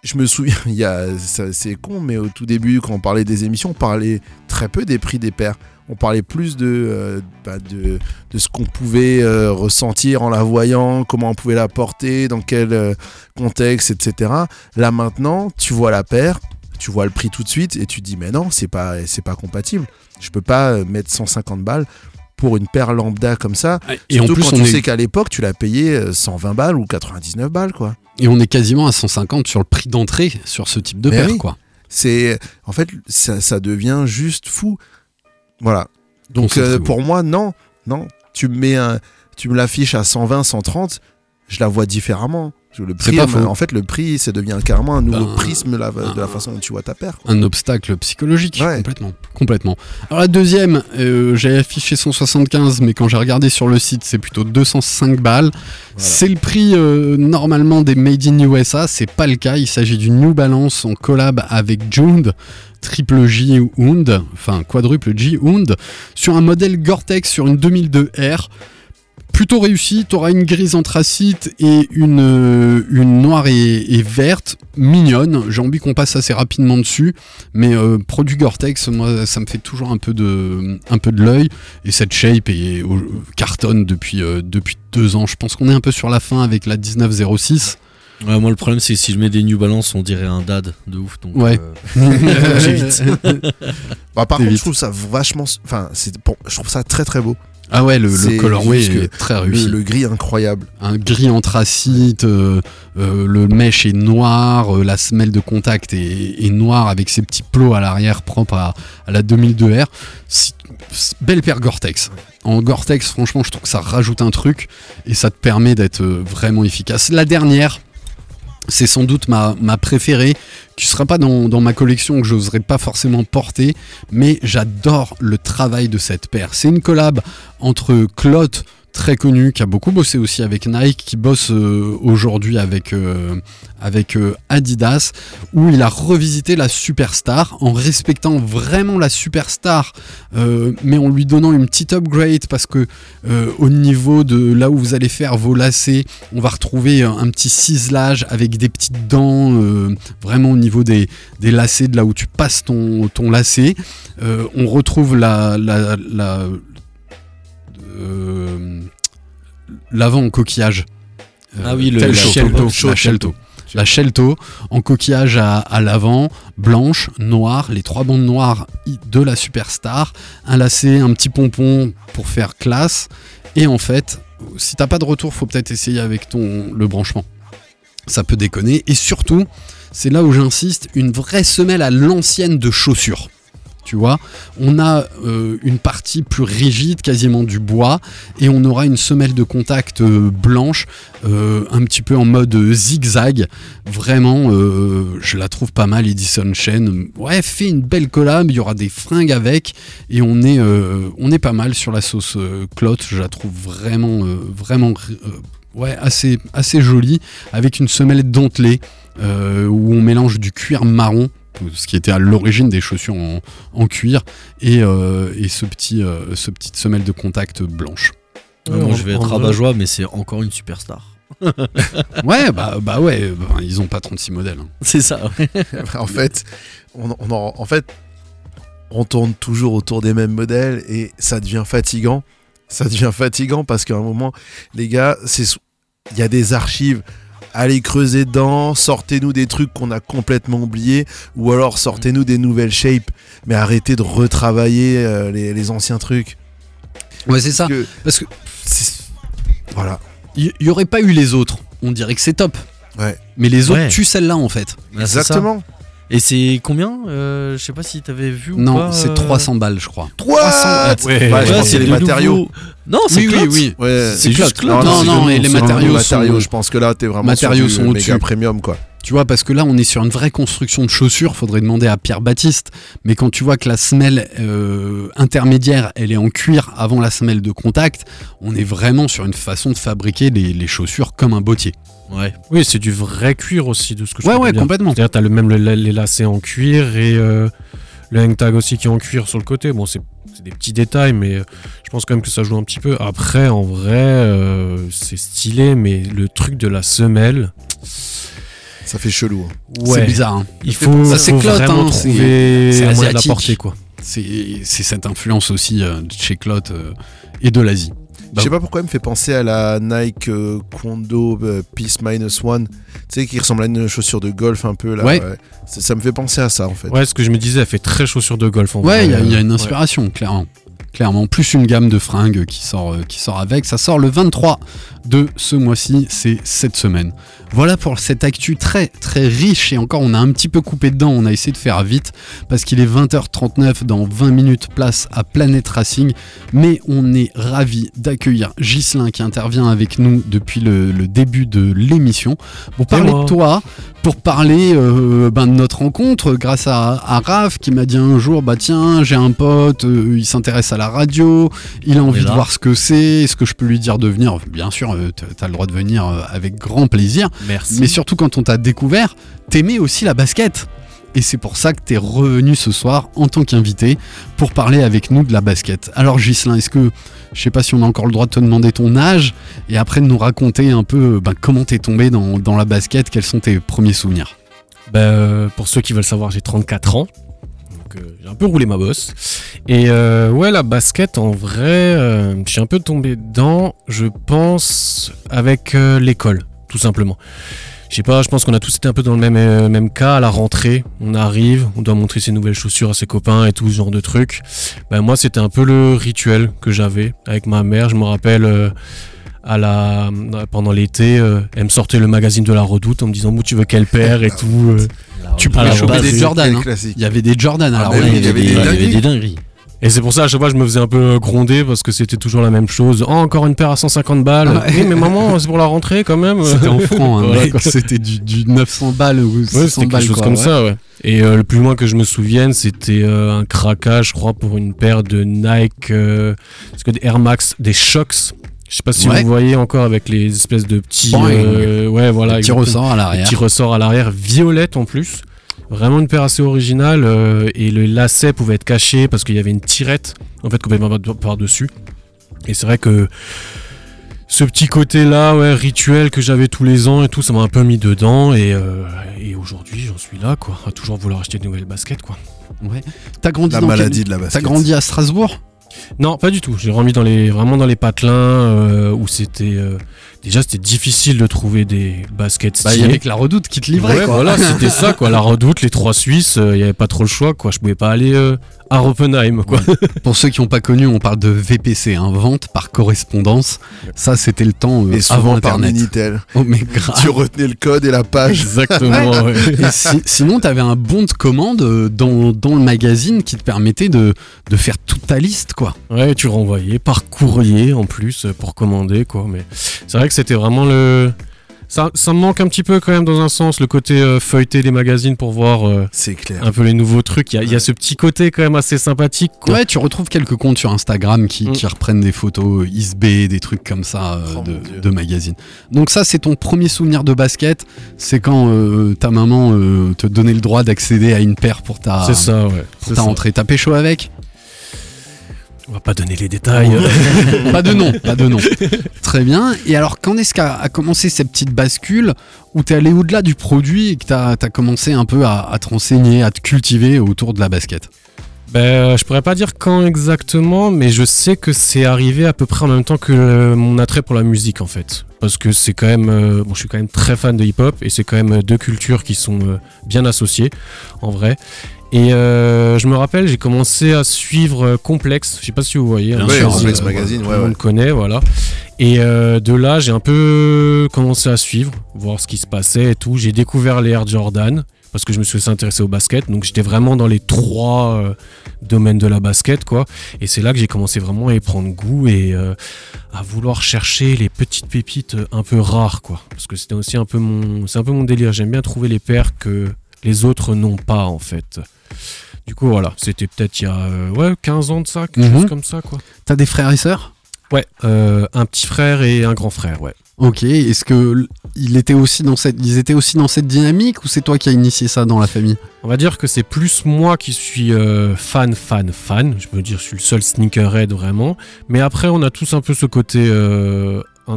Je me souviens, il y a, ça- c'est con, mais au tout début, quand on parlait des émissions, on parlait très peu des prix des paires. On parlait plus de, euh, bah, de, de ce qu'on pouvait euh, ressentir en la voyant, comment on pouvait la porter, dans quel euh, contexte, etc. Là maintenant, tu vois la paire, tu vois le prix tout de suite et tu te dis mais non, c'est pas c'est pas compatible. Je peux pas mettre 150 balles pour une paire lambda comme ça.
Et en plus,
quand
on
tu
est,
sais qu'à l'époque, tu l'as payé euh, 120 balles ou 99 balles quoi.
et on est quasiment à 150 sur le prix d'entrée sur ce type de
Mais
paire.
oui.
Quoi.
C'est en fait ça, ça devient juste fou. Voilà. Donc euh, pour moi non, non, tu me mets un tu me l'affiches à 120 130, je la vois différemment. Le
C'est
prix,
pas faux.
en fait, le prix, ça devient carrément un nouveau
Ben,
prisme de la façon dont tu vois ta paire.
un obstacle psychologique.
Ouais.
Complètement. Complètement. Alors la deuxième, euh, j'ai affiché 175, mais quand j'ai regardé sur le site, c'est plutôt 205 balles. C'est le prix euh, normalement des Made in USA. C'est pas le cas. Il s'agit d'une New Balance en collab avec Jund. Triple J Hound, enfin quadruple J Hound, sur un modèle Gore-Tex sur une 2002 R. Plutôt réussi, tu auras une grise anthracite et une, euh, une noire et, et verte, mignonne. J'ai envie qu'on passe assez rapidement dessus, mais euh, produit Gore-Tex, moi ça me fait toujours un peu de, un peu de l'œil. Et cette shape est, au- cartonne depuis, euh, depuis deux ans. Je pense qu'on est un peu sur la fin avec la 1906.
Ouais, moi, le problème, c'est que si je mets des New Balance, on dirait un dad de ouf. Donc,
Ouais.
euh, j'évite.
Bah, par contre,
vite.
je trouve ça vachement. Enfin, c'est bon, je trouve ça très très beau.
Ah ouais, le, le colorway est très réussi.
le gris incroyable.
un gris anthracite, euh, euh, le mesh est noir, euh, la semelle de contact est, est noire avec ses petits plots à l'arrière propres à, à la 2002R. Si- s- belle paire Gore-Tex. En Gore-Tex, franchement, je trouve que ça rajoute un truc et ça te permet d'être euh, vraiment efficace. La dernière, c'est sans doute ma, ma préférée, qui sera pas dans, dans ma collection, que j'oserais pas forcément porter, mais j'adore le travail de cette paire. C'est une collab entre Clot, très connu, qui a beaucoup bossé aussi avec Nike, qui bosse euh, aujourd'hui avec, euh, euh, Adidas, où il a revisité la superstar en respectant vraiment la superstar, mais en lui donnant une petite upgrade parce que au niveau de là où vous allez faire vos lacets, on va retrouver un, petit ciselage avec des petites dents, vraiment au niveau des, lacets, de là où tu passes ton, ton lacet. On retrouve la, la, l'avant en coquillage. Euh,
Ah oui, le- la
Shelto, la Shelto. La Shelto en coquillage à, à l'avant, blanche, noire, les trois bandes noires de la Superstar, un lacet, un petit pompon pour faire classe. Et en fait, si t'as pas de retour, faut peut-être essayer avec ton le branchement. Ça peut déconner. Et surtout, c'est là où j'insiste, une vraie semelle à l'ancienne de chaussures. Tu vois, on a euh, une partie plus rigide, quasiment du bois, et on aura une semelle de contact euh, blanche, euh, un petit peu en mode zigzag. Vraiment, je la trouve pas mal, Edison Chen. Ouais, fait une belle collab, il y aura des fringues avec, et on est, pas mal sur la sauce euh, Clot. Je la trouve vraiment, vraiment, ouais, assez, assez jolie, avec une semelle dentelée, où on mélange du cuir marron ce qui était à l'origine des chaussures en, en cuir et, euh, et ce petit euh, ce petite semelle de contact blanche.
Ouais, moi, je vais être
en-
rabat-joie, mais c'est encore une superstar.
Ouais, bah bah ouais, bah, ils ont pas 36 modèles. hein.
C'est ça.
en fait, on, on en, en fait, on tourne toujours autour des mêmes modèles et ça devient fatigant. Ça devient fatigant parce qu'à un moment, les gars, c'est il y a des archives. Allez creuser dedans, sortez-nous des trucs qu'on a complètement oubliés, ou alors sortez-nous des nouvelles shapes, mais arrêtez de retravailler euh, les, les anciens trucs.
Ouais, c'est ça.
Que-
Parce que
Voilà.
il y, y aurait pas eu les autres. On dirait que c'est top.
Ouais.
Mais les autres
Ouais.
tuent celle-là en fait.
Exactement.
Et c'est combien Euh, Je sais pas si t'avais vu ou
Non,
pas,
c'est
euh,
300 balles, je crois.
300
Ouais,
Ouais,
Ouais,
pense que
c'est
les
le
matériaux.
nouveau- Non, c'est
Oui, oui.
Ouais,
C'est juste Clot.
Non, non, et les matériaux
matériaux,
sont-
je pense que là, t'es vraiment
Matériaux
sur
sont
du
au-dessus.
méga premium, quoi.
Tu vois, parce que là, on est sur une vraie construction de chaussures, faudrait demander à Pierre Baptiste. Mais quand tu vois que la semelle euh, intermédiaire, elle est en cuir avant la semelle de contact, on est vraiment sur une façon de fabriquer les, les chaussures comme un bottier.
Ouais.
Oui, c'est du vrai cuir aussi, de ce que je
Ouais, ouais,
bien.
complètement.
C'est-à-dire, t'as le même le- les lacets en cuir et euh, le hang tag aussi qui est en cuir sur le côté. Bon, c'est c'est des petits détails, mais euh, je pense quand même que ça joue un petit peu. Après, en vrai, euh, c'est stylé, mais le truc de la semelle,
Ça fait chelou. hein.
C'est
ouais,
bizarre. hein.
il faut,
Ça, c'est
faut vraiment
hein, c'est-
trouver
c'est
un moyen de la
asiatique.
porter, quoi.
C'est c'est cette influence aussi euh, de chez Clot euh, et de l'Asie.
Je sais pas pourquoi elle me fait penser à la Nike euh, Kwondo euh, Peace Minus One, tu sais, qui ressemble à une chaussure de golf un peu là.
Ouais.
Ça, ça me fait penser à ça en fait.
Ouais, ce que je me disais, elle fait très chaussure de golf en
Ouais,
vrai.
il y, a- il y a une
Ouais.
inspiration, clairement. Clairement. Plus une gamme de fringues qui sort, euh, qui sort avec. Ça sort le 23 de ce mois-ci, c'est cette semaine. Voilà pour cette actu très très riche et encore on a un petit peu coupé dedans, on a essayé de faire vite parce qu'il est 20h39 dans 20 minutes place à Planet Racing mais on est ravi d'accueillir Ghislain qui intervient avec nous depuis le, le début de l'émission pour parler de toi, pour parler euh, ben, de notre rencontre grâce à, à Raph qui m'a dit un jour bah tiens j'ai un pote, euh, il s'intéresse à la radio, il a envie de voir ce que c'est, est-ce que je peux lui dire de venir Bien sûr, euh, t- t'as le droit de venir euh, avec grand plaisir.
Merci.
Mais surtout quand on t'a découvert, t'aimais aussi la basket. Et c'est pour ça que t'es revenu ce soir en tant qu'invité pour parler avec nous de la basket. Alors Gislin, est-ce que, je sais pas si on a encore le droit de te demander ton âge, et après de nous raconter un peu euh, ben, comment t'es tombé dans, dans la basket, quels sont tes premiers souvenirs?
Ben, pour ceux qui veulent savoir, j'ai 34 ans. Donc j'ai un peu roulé ma bosse. Et euh, ouais, la basket, en vrai, euh, je suis un peu tombé dedans, je pense, avec euh, l'école, tout simplement. Je sais pas, je pense qu'on a tous été un peu dans le même, même cas à la rentrée. On arrive, on doit montrer ses nouvelles chaussures à ses copains et tout ce genre de trucs. Ben, moi, c'était un peu le rituel que j'avais avec ma mère. Je me rappelle. à la, pendant l'été, elle me sortait le magazine de la Redoute en me disant Mou, tu veux quelle paire et tout. Euh.
Tu pouvais choper des Jordan. hein. Il y avait des Jordan
Ah,
rentrée.
bah il y avait des
il y avait
dingueries.
des dingueries.
Et c'est pour ça, à chaque fois, je me faisais un peu gronder parce que c'était toujours la même chose. Oh, encore une paire à 150 balles.
Ah.
Oui, mais maman, c'est pour la rentrée quand même.
C'était en francs, hein,
Voilà,
c'était du, du 900 balles ou
Ouais,
600
c'était
balles.
quelque chose
quoi,
comme
ouais.
ça, ouais. Et euh, le plus loin que je me souvienne, c'était euh, un craquage, je crois, pour une paire de Nike, euh, parce que des Air Max, des Shocks. Je sais pas si
Ouais.
vous voyez encore avec les espèces de petits, euh, ouais, voilà,
Petit
exactement.
ressort à l'arrière.
Petit ressort à l'arrière, violette en plus. Vraiment une paire assez originale euh, et le lacet pouvait être caché parce qu'il y avait une tirette en fait qu'on pouvait mettre par-dessus. Et c'est vrai que ce petit côté-là, ouais, rituel que j'avais tous les ans et tout, ça m'a un peu mis dedans et, euh, et aujourd'hui j'en suis là quoi, à toujours vouloir acheter de nouvelles baskets quoi.
Ouais. T'as grandi
La
dans quel-
maladie de la
T'as
basket.
grandi à Strasbourg?
Non, pas du tout. J'ai remis dans les, vraiment dans les patelins euh, où c'était euh, déjà c'était difficile de trouver des baskets
Bah, il y
stylées.
avait que la redoute qui te livrait.
Ouais,
quoi.
voilà, c'était ça, quoi. La redoute, les trois Suisses, il n'y avait pas trop le choix, quoi. Je pouvais pas aller euh, à Oppenheim, quoi.
Pour ceux qui n'ont pas connu, on parle de VPC, hein, vente par correspondance. Ça, c'était le temps euh,
Et souvent
avant
par
Internet.
Minitel.
Oh, mais grave.
Tu retenais le code et la page.
Exactement, ouais.
Et si- sinon, tu avais un bon de commande euh, dans, dans le magazine qui te permettait de, de faire toute ta liste, quoi.
Ouais, tu renvoyais par courrier en plus euh, pour commander, quoi. Mais c'est vrai que c'était vraiment le. Ça, ça me manque un petit peu quand même dans un sens, le côté euh, feuilleter des magazines pour voir euh,
C'est clair.
un peu les nouveaux trucs. Il y a- il y, a ce petit côté quand même assez sympathique, quoi.
Ouais, tu retrouves quelques comptes sur Instagram qui,
Mm.
qui reprennent des photos ISB, des trucs comme ça euh,
Oh,
de, magazines. Donc ça, c'est ton premier souvenir de basket. C'est quand euh, ta maman euh, te donnait le droit d'accéder à une paire pour ta,
C'est ça, ouais.
pour ta
ça.
rentrée. T'as pécho avec?
On va pas donner les détails.
Pas de nom, pas de nom. Très bien. Et alors, quand est-ce qu'a a commencé cette petite bascule où t'es allé au-delà du produit et que t'as as commencé un peu à, à te renseigner, à te cultiver autour de la basket?
Ben, je pourrais pas dire quand exactement, mais je sais que c'est arrivé à peu près en même temps que euh, mon attrait pour la musique en fait. Parce que c'est quand même, euh, bon, je suis quand même très fan de hip-hop et c'est quand même euh, deux cultures qui sont euh, bien associées en vrai. Et euh, je me rappelle, j'ai commencé à suivre euh, Complex. Je sais pas si vous voyez. Hein,
Ouais,
sûr,
c'est,
Complex
euh,
Magazine,
tout
ouais,
le
ouais.
monde connaît, voilà. Et euh, de là, j'ai un peu commencé à suivre, voir ce qui se passait et tout. J'ai découvert les Air Jordan parce que je me suis aussi intéressé au basket. Donc j'étais vraiment dans les trois euh, domaines de la basket, quoi. Et c'est là que j'ai commencé vraiment à y prendre goût et euh, à vouloir chercher les petites pépites un peu rares, quoi. Parce que c'était aussi un peu mon, c'est un peu mon délire. J'aime bien trouver les paires que les autres n'ont pas, en fait. Du coup, voilà, c'était peut-être il y a euh, ouais, 15 ans de ça, quelque
Mhm.
chose comme ça, quoi.
T'as des frères et sœurs?
Ouais, euh, un petit frère et un grand frère, ouais.
Ok. Est-ce que il était aussi dans cette, ils étaient aussi dans cette dynamique ou c'est toi qui as initié ça dans la famille?
On va dire que c'est plus moi qui suis euh, fan, fan, fan. Je peux dire, je suis le seul sneakerhead vraiment. Mais après, on a tous un peu ce côté,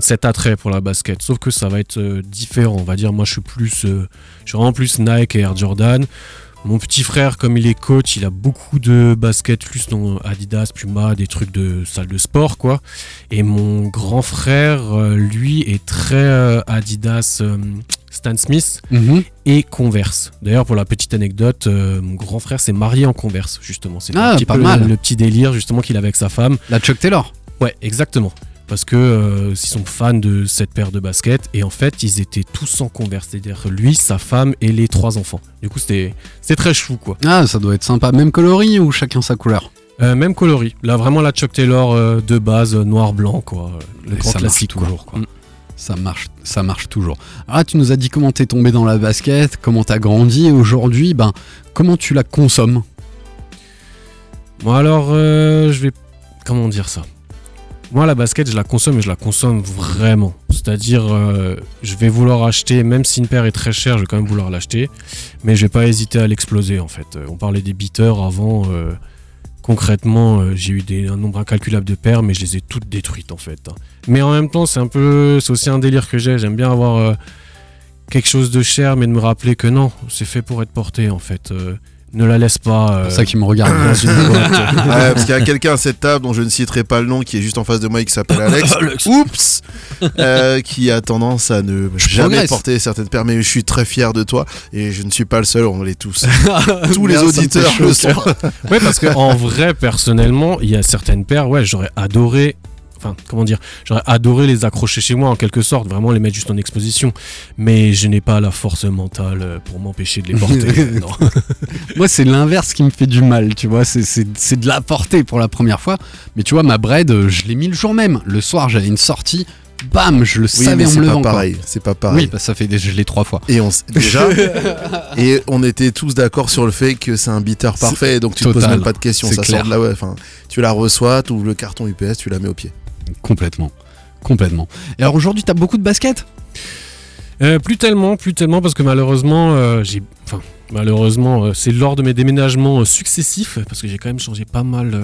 cet attrait pour la basket. Sauf que ça va être euh, différent. On va dire, moi, je suis plus, euh, je suis vraiment plus Nike et Air Jordan. Mon petit frère, comme il est coach, il a beaucoup de baskets plus dans Adidas, Puma, des trucs de salle de sport, quoi. Et mon grand frère, euh, lui, est très euh, Adidas Stan Smith
Mhm.
et Converse. D'ailleurs, pour la petite anecdote, mon grand frère s'est marié en Converse, justement. C'était
Ah,
un petit
pas
peu
mal.
Le, le petit délire, justement, qu'il avait avec sa femme.
La Chuck Taylor.
Ouais, exactement. Parce que euh, ils sont fans de cette paire de baskets et en fait ils étaient tous en converse, c'est-à-dire lui, sa femme et les trois enfants. Du coup c'était c'était très chou quoi.
Ah, ça doit être sympa. Même coloris ou chacun sa couleur?
Euh, même coloris, là vraiment la Chuck Taylor euh, de base noir blanc quoi, le
Et
grand
ça marche
classique quoi.
toujours, quoi. Ça marche, ça marche toujours. Là, tu nous as dit comment t'es tombé dans la basket, comment t'as grandi, et aujourd'hui, ben, comment tu la consommes?
Bon alors euh, je vais comment dire ça? Moi la basket je la consomme et je la consomme vraiment. C'est-à-dire euh, je vais vouloir acheter même si une paire est très chère, je vais quand même vouloir l'acheter, mais je vais pas hésiter à l'exploser en fait. Euh, On parlait des beaters avant. euh, concrètement, j'ai eu un nombre incalculable de paires, mais je les ai toutes détruites en fait. hein. Mais en même temps, c'est un peu, c'est aussi un délire que j'ai. J'aime bien avoir quelque chose de cher, mais de me rappeler que non, c'est fait pour être porté en fait. Ne la laisse pas. euh,
C'est ça qui me regarde.
Ouais, parce qu'il y a quelqu'un à cette table dont je ne citerai pas le nom qui est juste en face de moi et qui s'appelle Alex. Oups Euh, Qui a tendance à ne
Je
jamais
progresse.
porter certaines paires, mais je suis très fier de toi et je ne suis pas le seul, on l'est tous. Tous les auditeurs le sont.
Ouais, parce que en vrai, personnellement, il y a certaines paires, ouais, j'aurais adoré. Enfin, comment dire J'aurais adoré les accrocher chez moi en quelque sorte, vraiment les mettre juste en exposition. Mais je n'ai pas la force mentale euh, pour m'empêcher de les porter. non.
Moi, c'est l'inverse qui me fait du mal, tu vois. C'est- C'est c'est de la porter pour la première fois. Mais tu vois, ma bread, euh, je l'ai mis le jour même. Le soir, j'avais une sortie. Bam, je le
Oui,
savais en
c'est
me
pas
levant. quoi.
pareil. C'est pas
Oui,
pareil.
bah, ça fait des, je l'ai trois fois.
Et on déjà, et on était tous d'accord sur le fait que c'est un beater parfait, donc tu te poses même pas de questions.
C'est
Ça
clair.
sort de là, ouais. Enfin, tu la reçois, tu ouvres le carton UPS, tu la mets au pied.
Complètement. Complètement. Et alors aujourd'hui, t'as beaucoup de baskets
Euh, plus tellement, plus tellement, parce que malheureusement, euh, j'ai. Enfin, malheureusement, euh, c'est lors de mes déménagements successifs, parce que j'ai quand même changé pas mal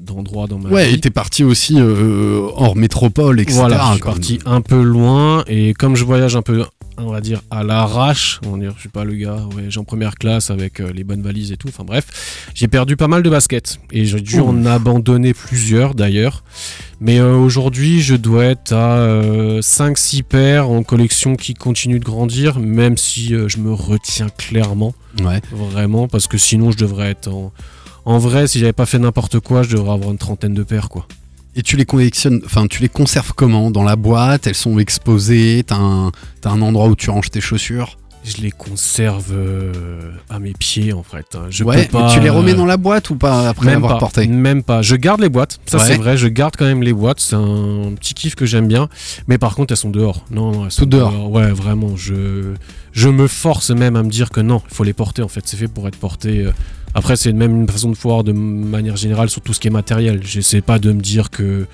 d'endroits dans ma
Ouais,
vie.
et t'es parti aussi hors métropole, etc.
Voilà, je suis parti un peu loin et comme je voyage un peu, on va dire, à l'arrache, on va dire, je suis pas le gars, ouais, j'ai en première classe avec euh, les bonnes valises et tout, enfin bref, j'ai perdu pas mal de baskets et j'ai dû en abandonner plusieurs d'ailleurs. Mais euh, aujourd'hui, je dois être à 5-6 paires en collection qui continue de grandir, même si euh, je me retiens clairement,
Ouais.
vraiment, parce que sinon je devrais être en... En vrai, si j'avais pas fait n'importe quoi, je devrais avoir une trentaine de paires, quoi.
Et tu les collectionnes, enfin, tu les conserves comment Dans la boîte? Elles sont exposées T'as un, un endroit où tu ranges tes chaussures?
Je les conserve euh, à mes pieds en fait. hein. Je
Ouais,
peux pas,
tu les remets
euh,
dans la boîte ou pas après
même
avoir
pas,
porté
Même pas. Je garde les boîtes. Ça
Ouais.
c'est vrai. Je garde quand même les boîtes. C'est un petit kiff que j'aime bien. Mais par contre elles sont dehors. Non, non elles sont
Toutes dehors.
Ouais, vraiment. Je je me force même à me dire que non, il faut les porter. En fait, c'est fait pour être porté. Après, c'est même une façon de voir de manière générale sur tout ce qui est matériel. J'essaie pas de me dire que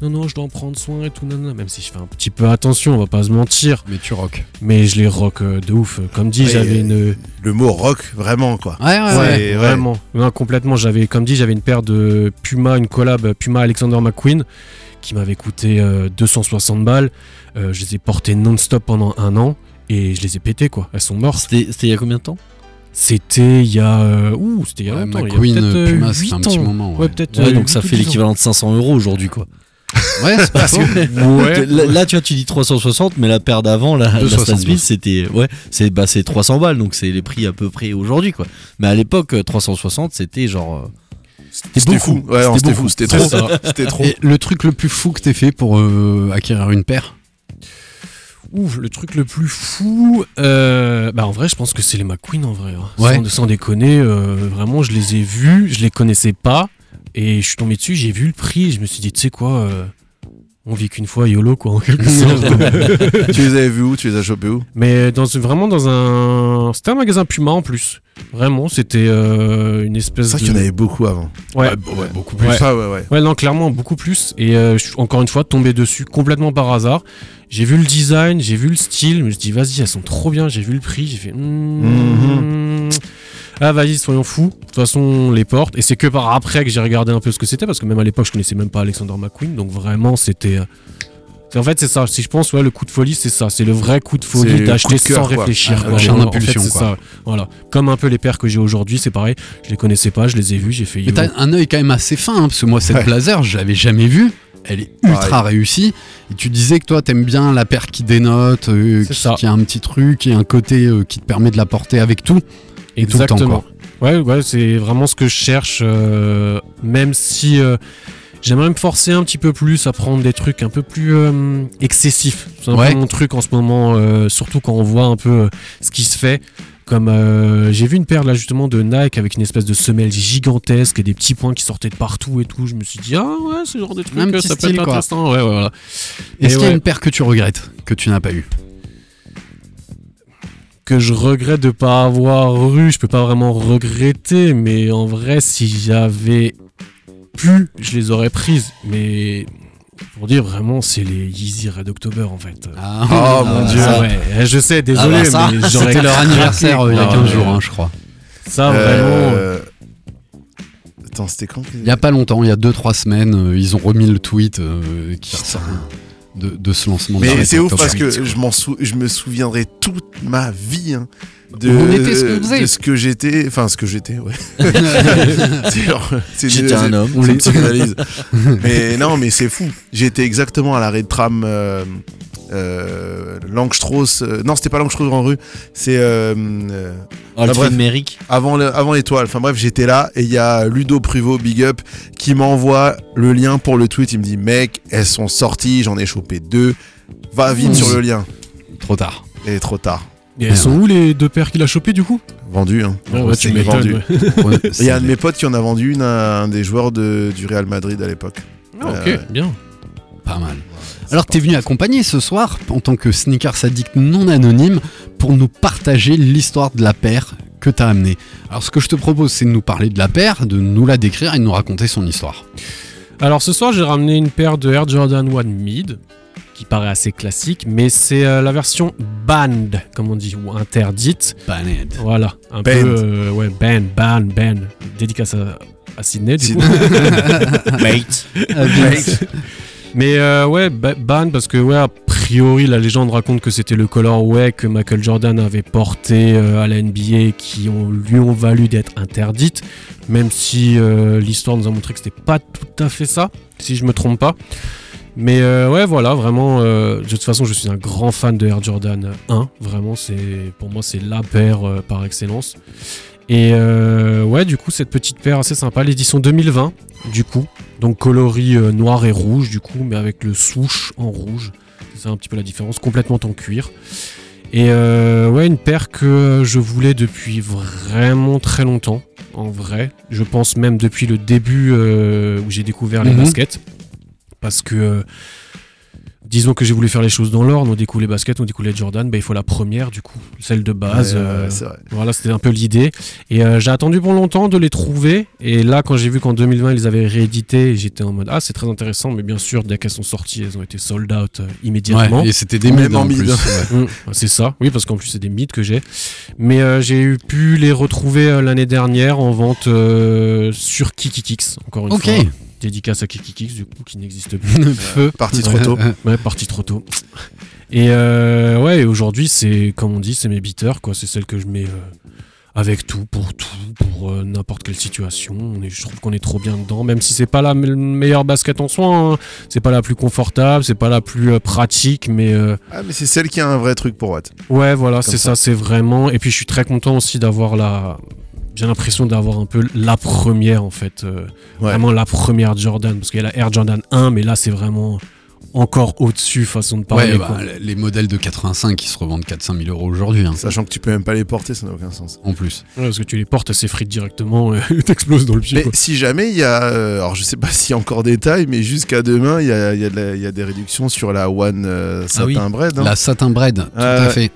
non, non, je dois en prendre soin et tout. Non, non. Même si je fais un petit peu attention, on va pas se mentir.
Mais tu rock.
Mais je les rock euh, de ouf. Comme dit,
Ouais,
j'avais
euh,
une
Le mot rock, vraiment, quoi.
Ouais, ouais,
Ouais, vraiment. Non, complètement. J'avais, comme dit, j'avais une paire de Puma, une collab Puma Alexander McQueen qui m'avait coûté euh, 260 balles. Euh, je les ai portées non-stop pendant un an et je les ai pétées quoi. Elles sont mortes.
C'était il y a combien de temps?
C'était il y a, euh, ouh, c'était il y a
Ouais,
longtemps. il y a
McQueen,
peut-être, euh,
Puma, un petit moment. Ouais,
Ouais, peut-être.
Ouais,
euh,
donc ça fait l'équivalent de 500 euros aujourd'hui quoi.
Ouais, c'est pas faux.
Ouais.
Là, là, tu vois, tu dis 360, mais la paire d'avant, la, la
260,
Stan Smith, c'était ouais, c'est bah c'est 300 balles, donc c'est les prix à peu près aujourd'hui quoi. Mais à l'époque, euh, 360, c'était genre
C'était
beaucoup.
fou. Ouais, non, c'était trop.
ça.
C'était trop.
Et le truc le plus fou que t'aies fait pour euh, acquérir une paire?
Ouf, le truc le plus fou, euh, bah en vrai, je pense que c'est les McQueen en vrai. hein.
Ouais.
Sans, sans déconner, euh, vraiment, je les ai vus, je les connaissais pas, et je suis tombé dessus, j'ai vu le prix, et je me suis dit, tu sais quoi, euh, on vit qu'une fois, YOLO quoi, en quelque sorte.
tu les avais vus où? Tu les as chopés où?
Mais dans, une- vraiment dans un, c'était un magasin Puma en plus. Vraiment, c'était euh, une espèce
C'est vrai
de.
qu'il y en avait beaucoup avant.
Ouais.
beaucoup
plus.
Ouais, ouais, ouais.
Ouais, non, clairement, beaucoup plus. Et euh, je suis encore une fois tombé dessus complètement par hasard. J'ai vu le design, j'ai vu le style, je me suis dit, vas-y, elles sont trop bien. J'ai vu le prix, j'ai fait, hmm, ah, vas-y, soyons fous. De toute façon, on les porte. Et c'est que par après que j'ai regardé un peu ce que c'était, parce que même à l'époque, je connaissais même pas Alexander McQueen. Donc vraiment, c'était. euh, En fait, c'est ça. Si je pense, ouais, le coup de folie, c'est ça. C'est le vrai coup de folie d'acheter sans
quoi.
réfléchir.
Ah,
quoi. En fait, ça. Voilà. Comme un peu les paires que j'ai aujourd'hui, c'est pareil. Je les connaissais pas, je les ai vus, j'ai fait.
Mais t'as un œil quand même assez fin, hein, parce que moi, cette
Ouais.
blazer, je l'avais jamais vue. elle est ultra réussie. Et tu disais que toi, t'aimes bien la paire qui dénote, euh, qui a un petit truc et un côté euh, qui te permet de la porter avec tout. Et tout le temps,
Exactement.
quoi.
Ouais, ouais, c'est vraiment ce que je cherche, euh, même si euh, j'aimerais me forcer un petit peu plus à prendre des trucs un peu plus euh, excessifs. C'est un
Ouais.
peu mon truc en ce moment, euh, surtout quand on voit un peu euh, ce qui se fait. Comme euh, j'ai vu une paire là justement de Nike avec une espèce de semelle gigantesque et des petits points qui sortaient de partout et tout. Je me suis dit ah ouais, ce genre de truc, ça peut être
quoi.
intéressant. Ouais, ouais, voilà.
Est-ce qu'il y a
ouais.
une paire que tu regrettes, que tu n'as pas eu
que je regrette de pas avoir eu, je peux pas vraiment regretter, mais en vrai, si j'avais pu, je les aurais prises. Mais pour dire vraiment, c'est les Yeezy Red October en fait.
Ah,
Oh, mon
Ah,
Dieu.
ça, ouais, je sais, désolé,
Ah bah
mais j'aurais
C'était leur anniversaire euh, il y a
Non,
15
mais
jours, hein, je crois.
Ça, vraiment.
Euh, Attends, c'était quand
Il y a pas longtemps, il y a 2-3 semaines, euh, ils ont remis le tweet euh, qui ressort de, de ce lancement.
Mais c'est ouf parce que je, m'en sou- je me souviendrai toute ma vie hein, de,
On ce faisait.
de ce que j'étais. Enfin, ce que j'étais, ouais.
J'étais un homme.
psychanalyse. mais non, mais c'est fou. J'étais exactement à l'arrêt de tram euh, euh, Langstrauss. euh, non, c'était pas Langstrauss en rue. C'est euh, euh, bref.
film Méric.
avant le- avant l'étoile. Enfin bref, j'étais là et il y a Ludo Pruvot, Big Up, qui m'envoie le lien pour le tweet. Il me dit, mec, elles sont sorties, j'en ai chopé deux. Va vite
Mmh.
sur le lien.
Trop tard.
Et trop tard.
Et elles sont où les deux paires qu'il a chopées du coup?
Vendu, hein.
Ouais, ouais, tu
vendu. Il y a un de mes potes qui en a vendu une à un des joueurs de, du Real Madrid à l'époque.
Ah, ok,
Euh,
bien.
pas mal. Alors t'es venu accompagner ce soir en tant que sneakers addict non anonyme pour nous partager l'histoire de la paire que t'as amenée. Alors ce que je te propose c'est de nous parler de la paire, de nous la décrire et de nous raconter son histoire.
Alors ce soir, j'ai ramené une paire de Air Jordan 1 Mid qui paraît assez classique, mais c'est euh, la version banned, comme on dit, ou interdite.
Banned.
Voilà, un
Banned.
peu euh, ouais, ban, ban, ban. Dédicace à, à Sydney du coup.
Mate.
Mais euh, ouais, ba- ban parce que ouais, a priori la légende raconte que c'était le colorway que Michael Jordan avait porté euh, à la NBA qui ont, lui ont valu d'être interdite, même si euh, l'histoire nous a montré que c'était pas tout à fait ça, si je me trompe pas. Mais ouais, voilà, vraiment, de toute façon, je suis un grand fan de Air Jordan 1. Vraiment, pour moi, c'est la paire par excellence. Et euh, ouais, du coup, cette petite paire assez sympa, l'édition 2020, du coup. Donc coloris euh, noir et rouge, du coup, mais avec le souche en rouge. C'est ça un petit peu la différence, complètement en cuir. Et euh, ouais, une paire que je voulais depuis vraiment très longtemps, en vrai. Je pense même depuis le début euh, où j'ai découvert les
Mhm.
baskets. Parce que, euh, disons que j'ai voulu faire les choses dans l'ordre, on découle les baskets, on découle les Jordan, bah, il faut la première, du coup, celle de base.
Ouais,
euh,
ouais, c'est vrai.
voilà, c'était un peu l'idée. Et euh, j'ai attendu pour longtemps de les trouver. Et là, quand j'ai vu qu'en 2020, ils avaient réédité, j'étais en mode Ah, c'est très intéressant. Mais bien sûr, dès qu'elles sont sorties, elles ont été sold out euh, immédiatement.
Ouais, et c'était des mids
en mid.
plus.
Mm, c'est ça, oui, parce qu'en plus, c'est des mythes que j'ai. Mais euh, j'ai eu pu les retrouver euh, l'année dernière en vente euh, sur Kikikix, encore une
Ok.
fois. Dédicace à Kikikix, du coup, qui n'existe plus.
Feu.
Parti trop tôt.
Ouais, parti trop tôt. Et euh, ouais, aujourd'hui, c'est comme on dit, c'est mes beaters, quoi. C'est celle que je mets euh, avec tout, pour tout, pour euh, n'importe quelle situation. On est, je trouve qu'on est trop bien dedans, même si c'est pas la me- meilleure basket en soi. hein. C'est pas la plus confortable, c'est pas la plus euh, pratique, mais euh,
Ah, mais c'est celle qui a un vrai truc pour Watt.
ouais, voilà,
Comme
c'est ça, c'est vraiment. Et puis je suis très content aussi d'avoir la. J'ai l'impression d'avoir un peu la première en fait. euh,
Ouais.
Vraiment la première Jordan. Parce qu'il y a la Air Jordan 1, mais là c'est vraiment encore au-dessus, façon de parler.
Ouais,
quoi.
bah, les modèles de 85 qui se revendent 400 000 euros aujourd'hui, hein,
Sachant que tu peux même pas les porter, ça n'a aucun sens.
en plus.
Ouais, parce que tu les portes, elles s'effritent directement et t'exploses dans le pied.
Mais
quoi.
si jamais il y a, euh, alors je sais pas s'il y a encore des tailles, mais jusqu'à demain, il y a, il y a de la- il y a des réductions sur la One euh,
Ah oui.
Satin Bread. hein.
La satin bread, tout
Euh,
à fait.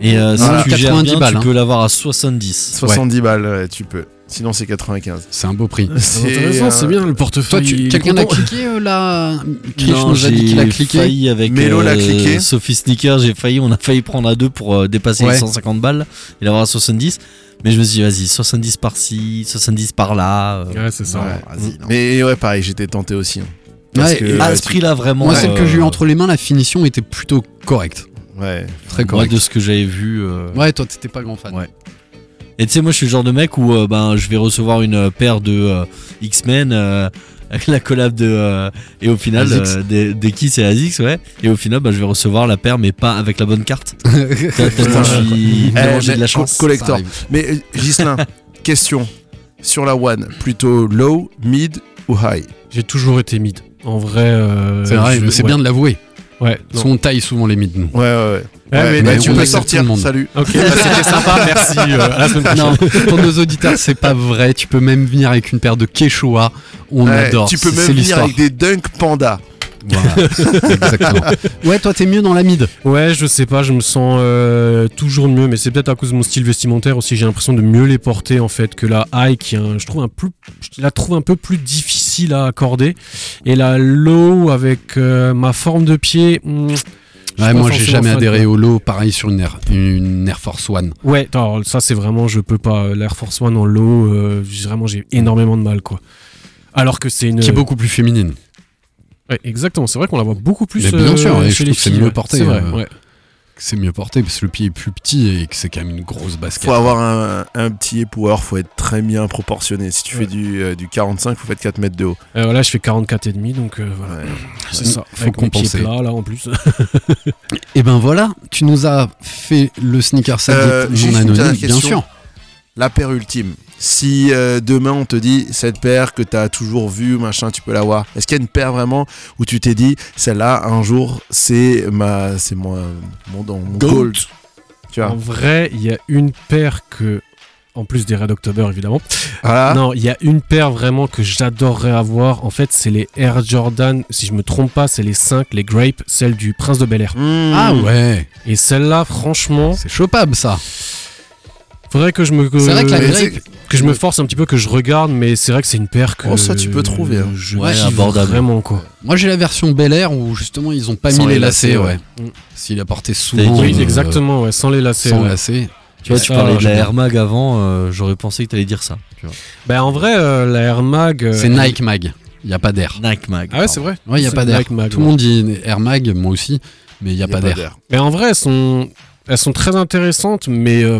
Et euh, si
Voilà.
tu gères
90
bien,
balles,
tu
hein.
peux l'avoir à 70.
70 balles, ouais, tu peux. Sinon, c'est 95.
C'est un beau prix.
C'est intéressant,
euh,
c'est bien le
Toi,
portefeuille. est
quelqu'un a cliqué euh, là Krish
Non,
nous a dit qu'il a
j'ai
cliqué.
failli avec
Mélo l'a
euh,
cliqué.
Sophie Sneaker, j'ai failli, on a failli prendre à deux pour euh, dépasser
Ouais.
les 150 balles et l'avoir à 70. Mais je me suis dit, vas-y, 70 par-ci, 70 par-là. euh,
Ouais, c'est ça.
Ouais. Mais ouais, pareil, j'étais tenté aussi. hein. Parce
Ouais,
que,
à ce prix-là, vraiment.
Moi, celle que j'ai eue
euh,
entre les mains, la finition était plutôt correcte.
Ouais.
Très
Moi,
correcte.
de ce que j'avais vu. euh,
Ouais, toi, t'étais pas grand fan.
Ouais. Et tu sais, moi, je suis le genre de mec où euh, ben, je vais recevoir une euh, paire de euh, X-Men. euh, avec la collab de euh, et au final euh, des, des Kiss et Azix ouais et au final bah, je vais recevoir la paire mais pas avec la bonne carte tellement je suis
Eh,
tellement j'ai
mais
de la
co-
chance
collector. Mais Ghislain, question sur la One, plutôt low, mid ou high?
J'ai toujours été mid. En vrai. euh,
C'est vrai,
je-
mais c'est
ouais.
bien de l'avouer.
Ouais. Non.
qu'on taille souvent les mythes, nous.
Ouais, ouais, ouais.
Ouais,
Ouais,
mais
mais
tu
on
peux sortir,
tout le monde.
salut.
Ok, bah, c'était sympa, merci. euh, à la semaine prochaine.
Non, pour nos auditeurs, c'est pas vrai. Tu peux même venir avec une paire de Quechua. On
Ouais,
adore.
tu peux même venir avec des Dunk Panda.
Voilà. Exactement. Ouais, toi, t'es mieux dans la mid.
Ouais, je sais pas, je me sens euh, toujours mieux, mais c'est peut-être à cause de mon style vestimentaire aussi. J'ai l'impression de mieux les porter en fait que la high, qui est un- je trouve un plus, je la trouve un peu plus difficile à accorder. Et la low avec euh, ma forme de pied. hmm,
Ouais, moi, j'ai jamais adhéré au low. Pareil sur une Air, une Air Force One.
Ouais, alors, ça c'est vraiment, je peux pas. L'Air Force One en low, euh, vraiment j'ai énormément de mal quoi. Alors que c'est une.
Qui est beaucoup plus féminine.
Ouais, exactement. C'est vrai qu'on la voit beaucoup plus.
Mais bien
euh,
sûr, et je
les
trouve que c'est
filles,
mieux porté,
C'est vrai.
euh,
ouais.
C'est mieux porté parce que le pied est plus petit et que c'est quand même une grosse basket.
Faut avoir un, un petit power, faut être très bien proportionné. Si tu
Ouais.
fais du, euh, du 45, faut faire 4 mètres de haut.
Euh, voilà, je fais 44 et demi, donc euh, voilà.
Ouais.
C'est ça.
Faut
Avec mon
compenser.
plat là en plus.
Et ben voilà, tu nous as fait le sneaker
Euh,
non
une
anonyme, bien sûr.
La paire ultime. Si euh, demain on te dit cette paire que t'as toujours vue, machin, tu peux l'avoir. Est-ce qu'il y a une paire vraiment où tu t'es dit celle-là un jour c'est ma, c'est moi, mon, don- mon
Goat.
gold. Tu vois.
En vrai, il y a une paire que, en plus des Red October évidemment.
Voilà.
Non, il y a une paire vraiment que j'adorerais avoir. En fait, c'est les Air Jordan. Si je me trompe pas, c'est les 5, les Grape, celle du Prince de Bel Air.
Mmh.
Ah ouais,
Et celle-là, franchement,
c'est chopable ça.
Faudrait que je me
C'est vrai que la
euh, que je me force un petit peu, que je regarde, mais c'est vrai que c'est une paire que
Oh, ça, tu peux trouver, hein.
Je
Ouais,
vraiment quoi.
Moi j'ai la version Bel Air où justement ils ont pas
Sans
mis les lacets,
lacets,
ouais.
ouais. Mm.
S'il a porté souvent.
dit,
Oui,
euh,
exactement, ouais, sans les lacets.
Sans
ouais.
lacets.
tu vois tu
Ça,
parlais de la. Air Mag avant euh, j'aurais pensé que t'allais dire ça tu vois.
Bah en vrai, euh, la Air Mag. euh,
C'est Nike Mag. Il y a pas d'air.
Nike Mag
Ah ouais, c'est vrai.
Ouais, il y a pas d'air.
Nike Mag,
Tout le monde dit Air Mag, moi aussi, mais il y a pas d'air.
Mais en vrai, elles sont, elles sont très intéressantes, mais euh,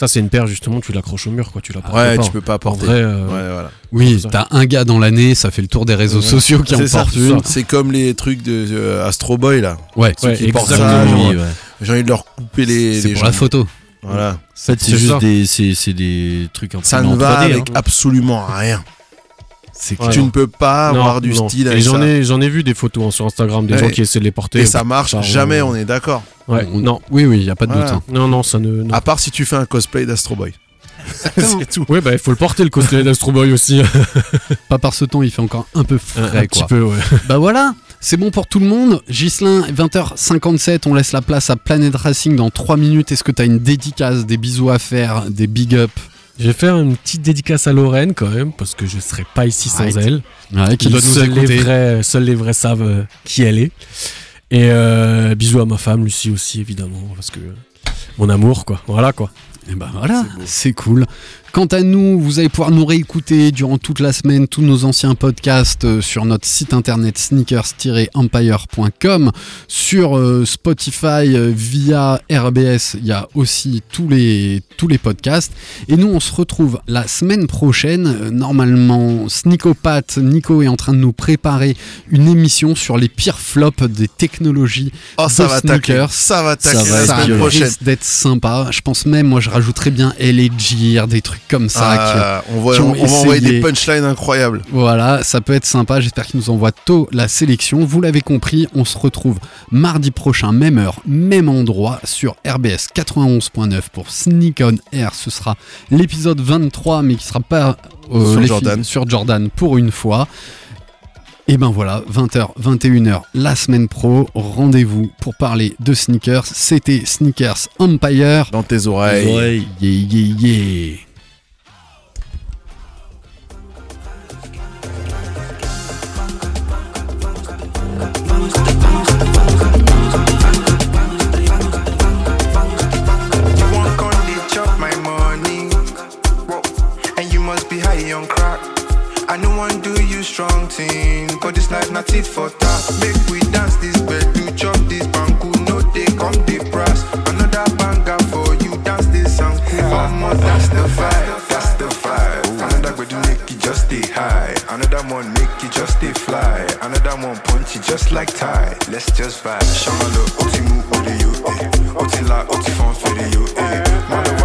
ça, c'est une paire justement, tu l'accroches au mur, quoi. Tu la portes
Ouais,
pas.
tu peux pas
En
porter.
vrai, euh,
Ouais, voilà.
Oui, t'as un gars dans l'année, ça fait le tour des réseaux
Ouais.
sociaux qui en
c'est
une.
C'est comme les trucs de euh, Astro Boy là.
Ouais,
Ceux
Ouais,
qui portent ça,
ouais.
j'ai envie de leur couper les.
c'est pour la
jambes.
photo.
Voilà.
En fait, c'est juste
ça.
des, c'est, c'est des trucs un
Ça
peu
ne
en
va
3D,
avec
hein.
absolument rien.
C'est
Ouais.
tu
non.
ne peux pas
Non,
avoir du
non.
style
Et
avec
j'en
ça.
ai, j'en ai vu des photos hein, sur Instagram, des
Ouais.
gens qui essaient de les porter.
Et ça marche
Ça,
jamais,
on-
on est d'accord.
Ouais,
On-
non,
Oui, oui, il y a pas de
Voilà.
doute. hein.
non, non, ça ne. non.
À part si tu fais un cosplay d'Astro Boy. c'est tout.
Ouais, bah il faut le porter le cosplay d'Astro Boy aussi.
Pas par ce temps, il fait encore un peu frais,
un petit
quoi.
peu, ouais.
Bah voilà, c'est bon pour tout le monde. Gislin, 20h57, on laisse la place à Planet Racing dans 3 minutes. Est-ce que t'as une dédicace, des bisous à faire, des big up
Je vais faire une petite dédicace à Lorraine quand même, parce que je serais pas ici sans
Right.
elle.
ouais, qui doit nous
seuls, les vrais, seuls les vrais savent euh, qui elle est. Et euh, bisous à ma femme, Lucie aussi, évidemment, parce que mon amour, quoi. Voilà, quoi.
Et ben voilà, c'est cool. Quant à nous, vous allez pouvoir nous réécouter durant toute la semaine tous nos anciens podcasts euh, sur notre site internet sneakers-empire.com, sur euh, Spotify euh, via RBS, il y a aussi tous les, tous les podcasts. Et nous, on se retrouve la semaine prochaine. Normalement, Sneakopath, Nico est en train de nous préparer une émission sur les pires flops des technologies
Oh, ça
de
va
sneakers.
Ça va
Ça
tacler
va
la semaine prochaine.
risque d'être sympa. Je pense même, moi, je rajouterais bien Gear, des trucs comme ça.
Ah, on, voit,
qui ont
on, va envoyer des punchlines incroyables.
Voilà, ça peut être sympa. J'espère qu'ils nous envoient tôt la sélection. Vous l'avez compris, on se retrouve mardi prochain, même heure, même endroit, sur RBS 91.9 pour Sneak on Air. Ce sera l'épisode 23, mais qui sera pas euh,
Sur Jordan.
films sur Jordan pour une fois. Et ben voilà, 20h, 21h, la semaine pro, rendez-vous pour parler de sneakers. C'était Sneakers Empire.
Dans tes oreilles.
Yeah, yeah, yeah.
I no one do you strong thing. Cause this life not it for that. Make we dance this bed, do chop this banku. No, they come the brass. Another banger for you, dance this song. One more, that's the vibe, that's the vibe. Another way to make it just stay high. Another one make party just stay fly. Another one punch it just like Tide. Let's just vibe. Shamalo, oti mu, odi you, eh. Oti la, oti fon for the you, eh.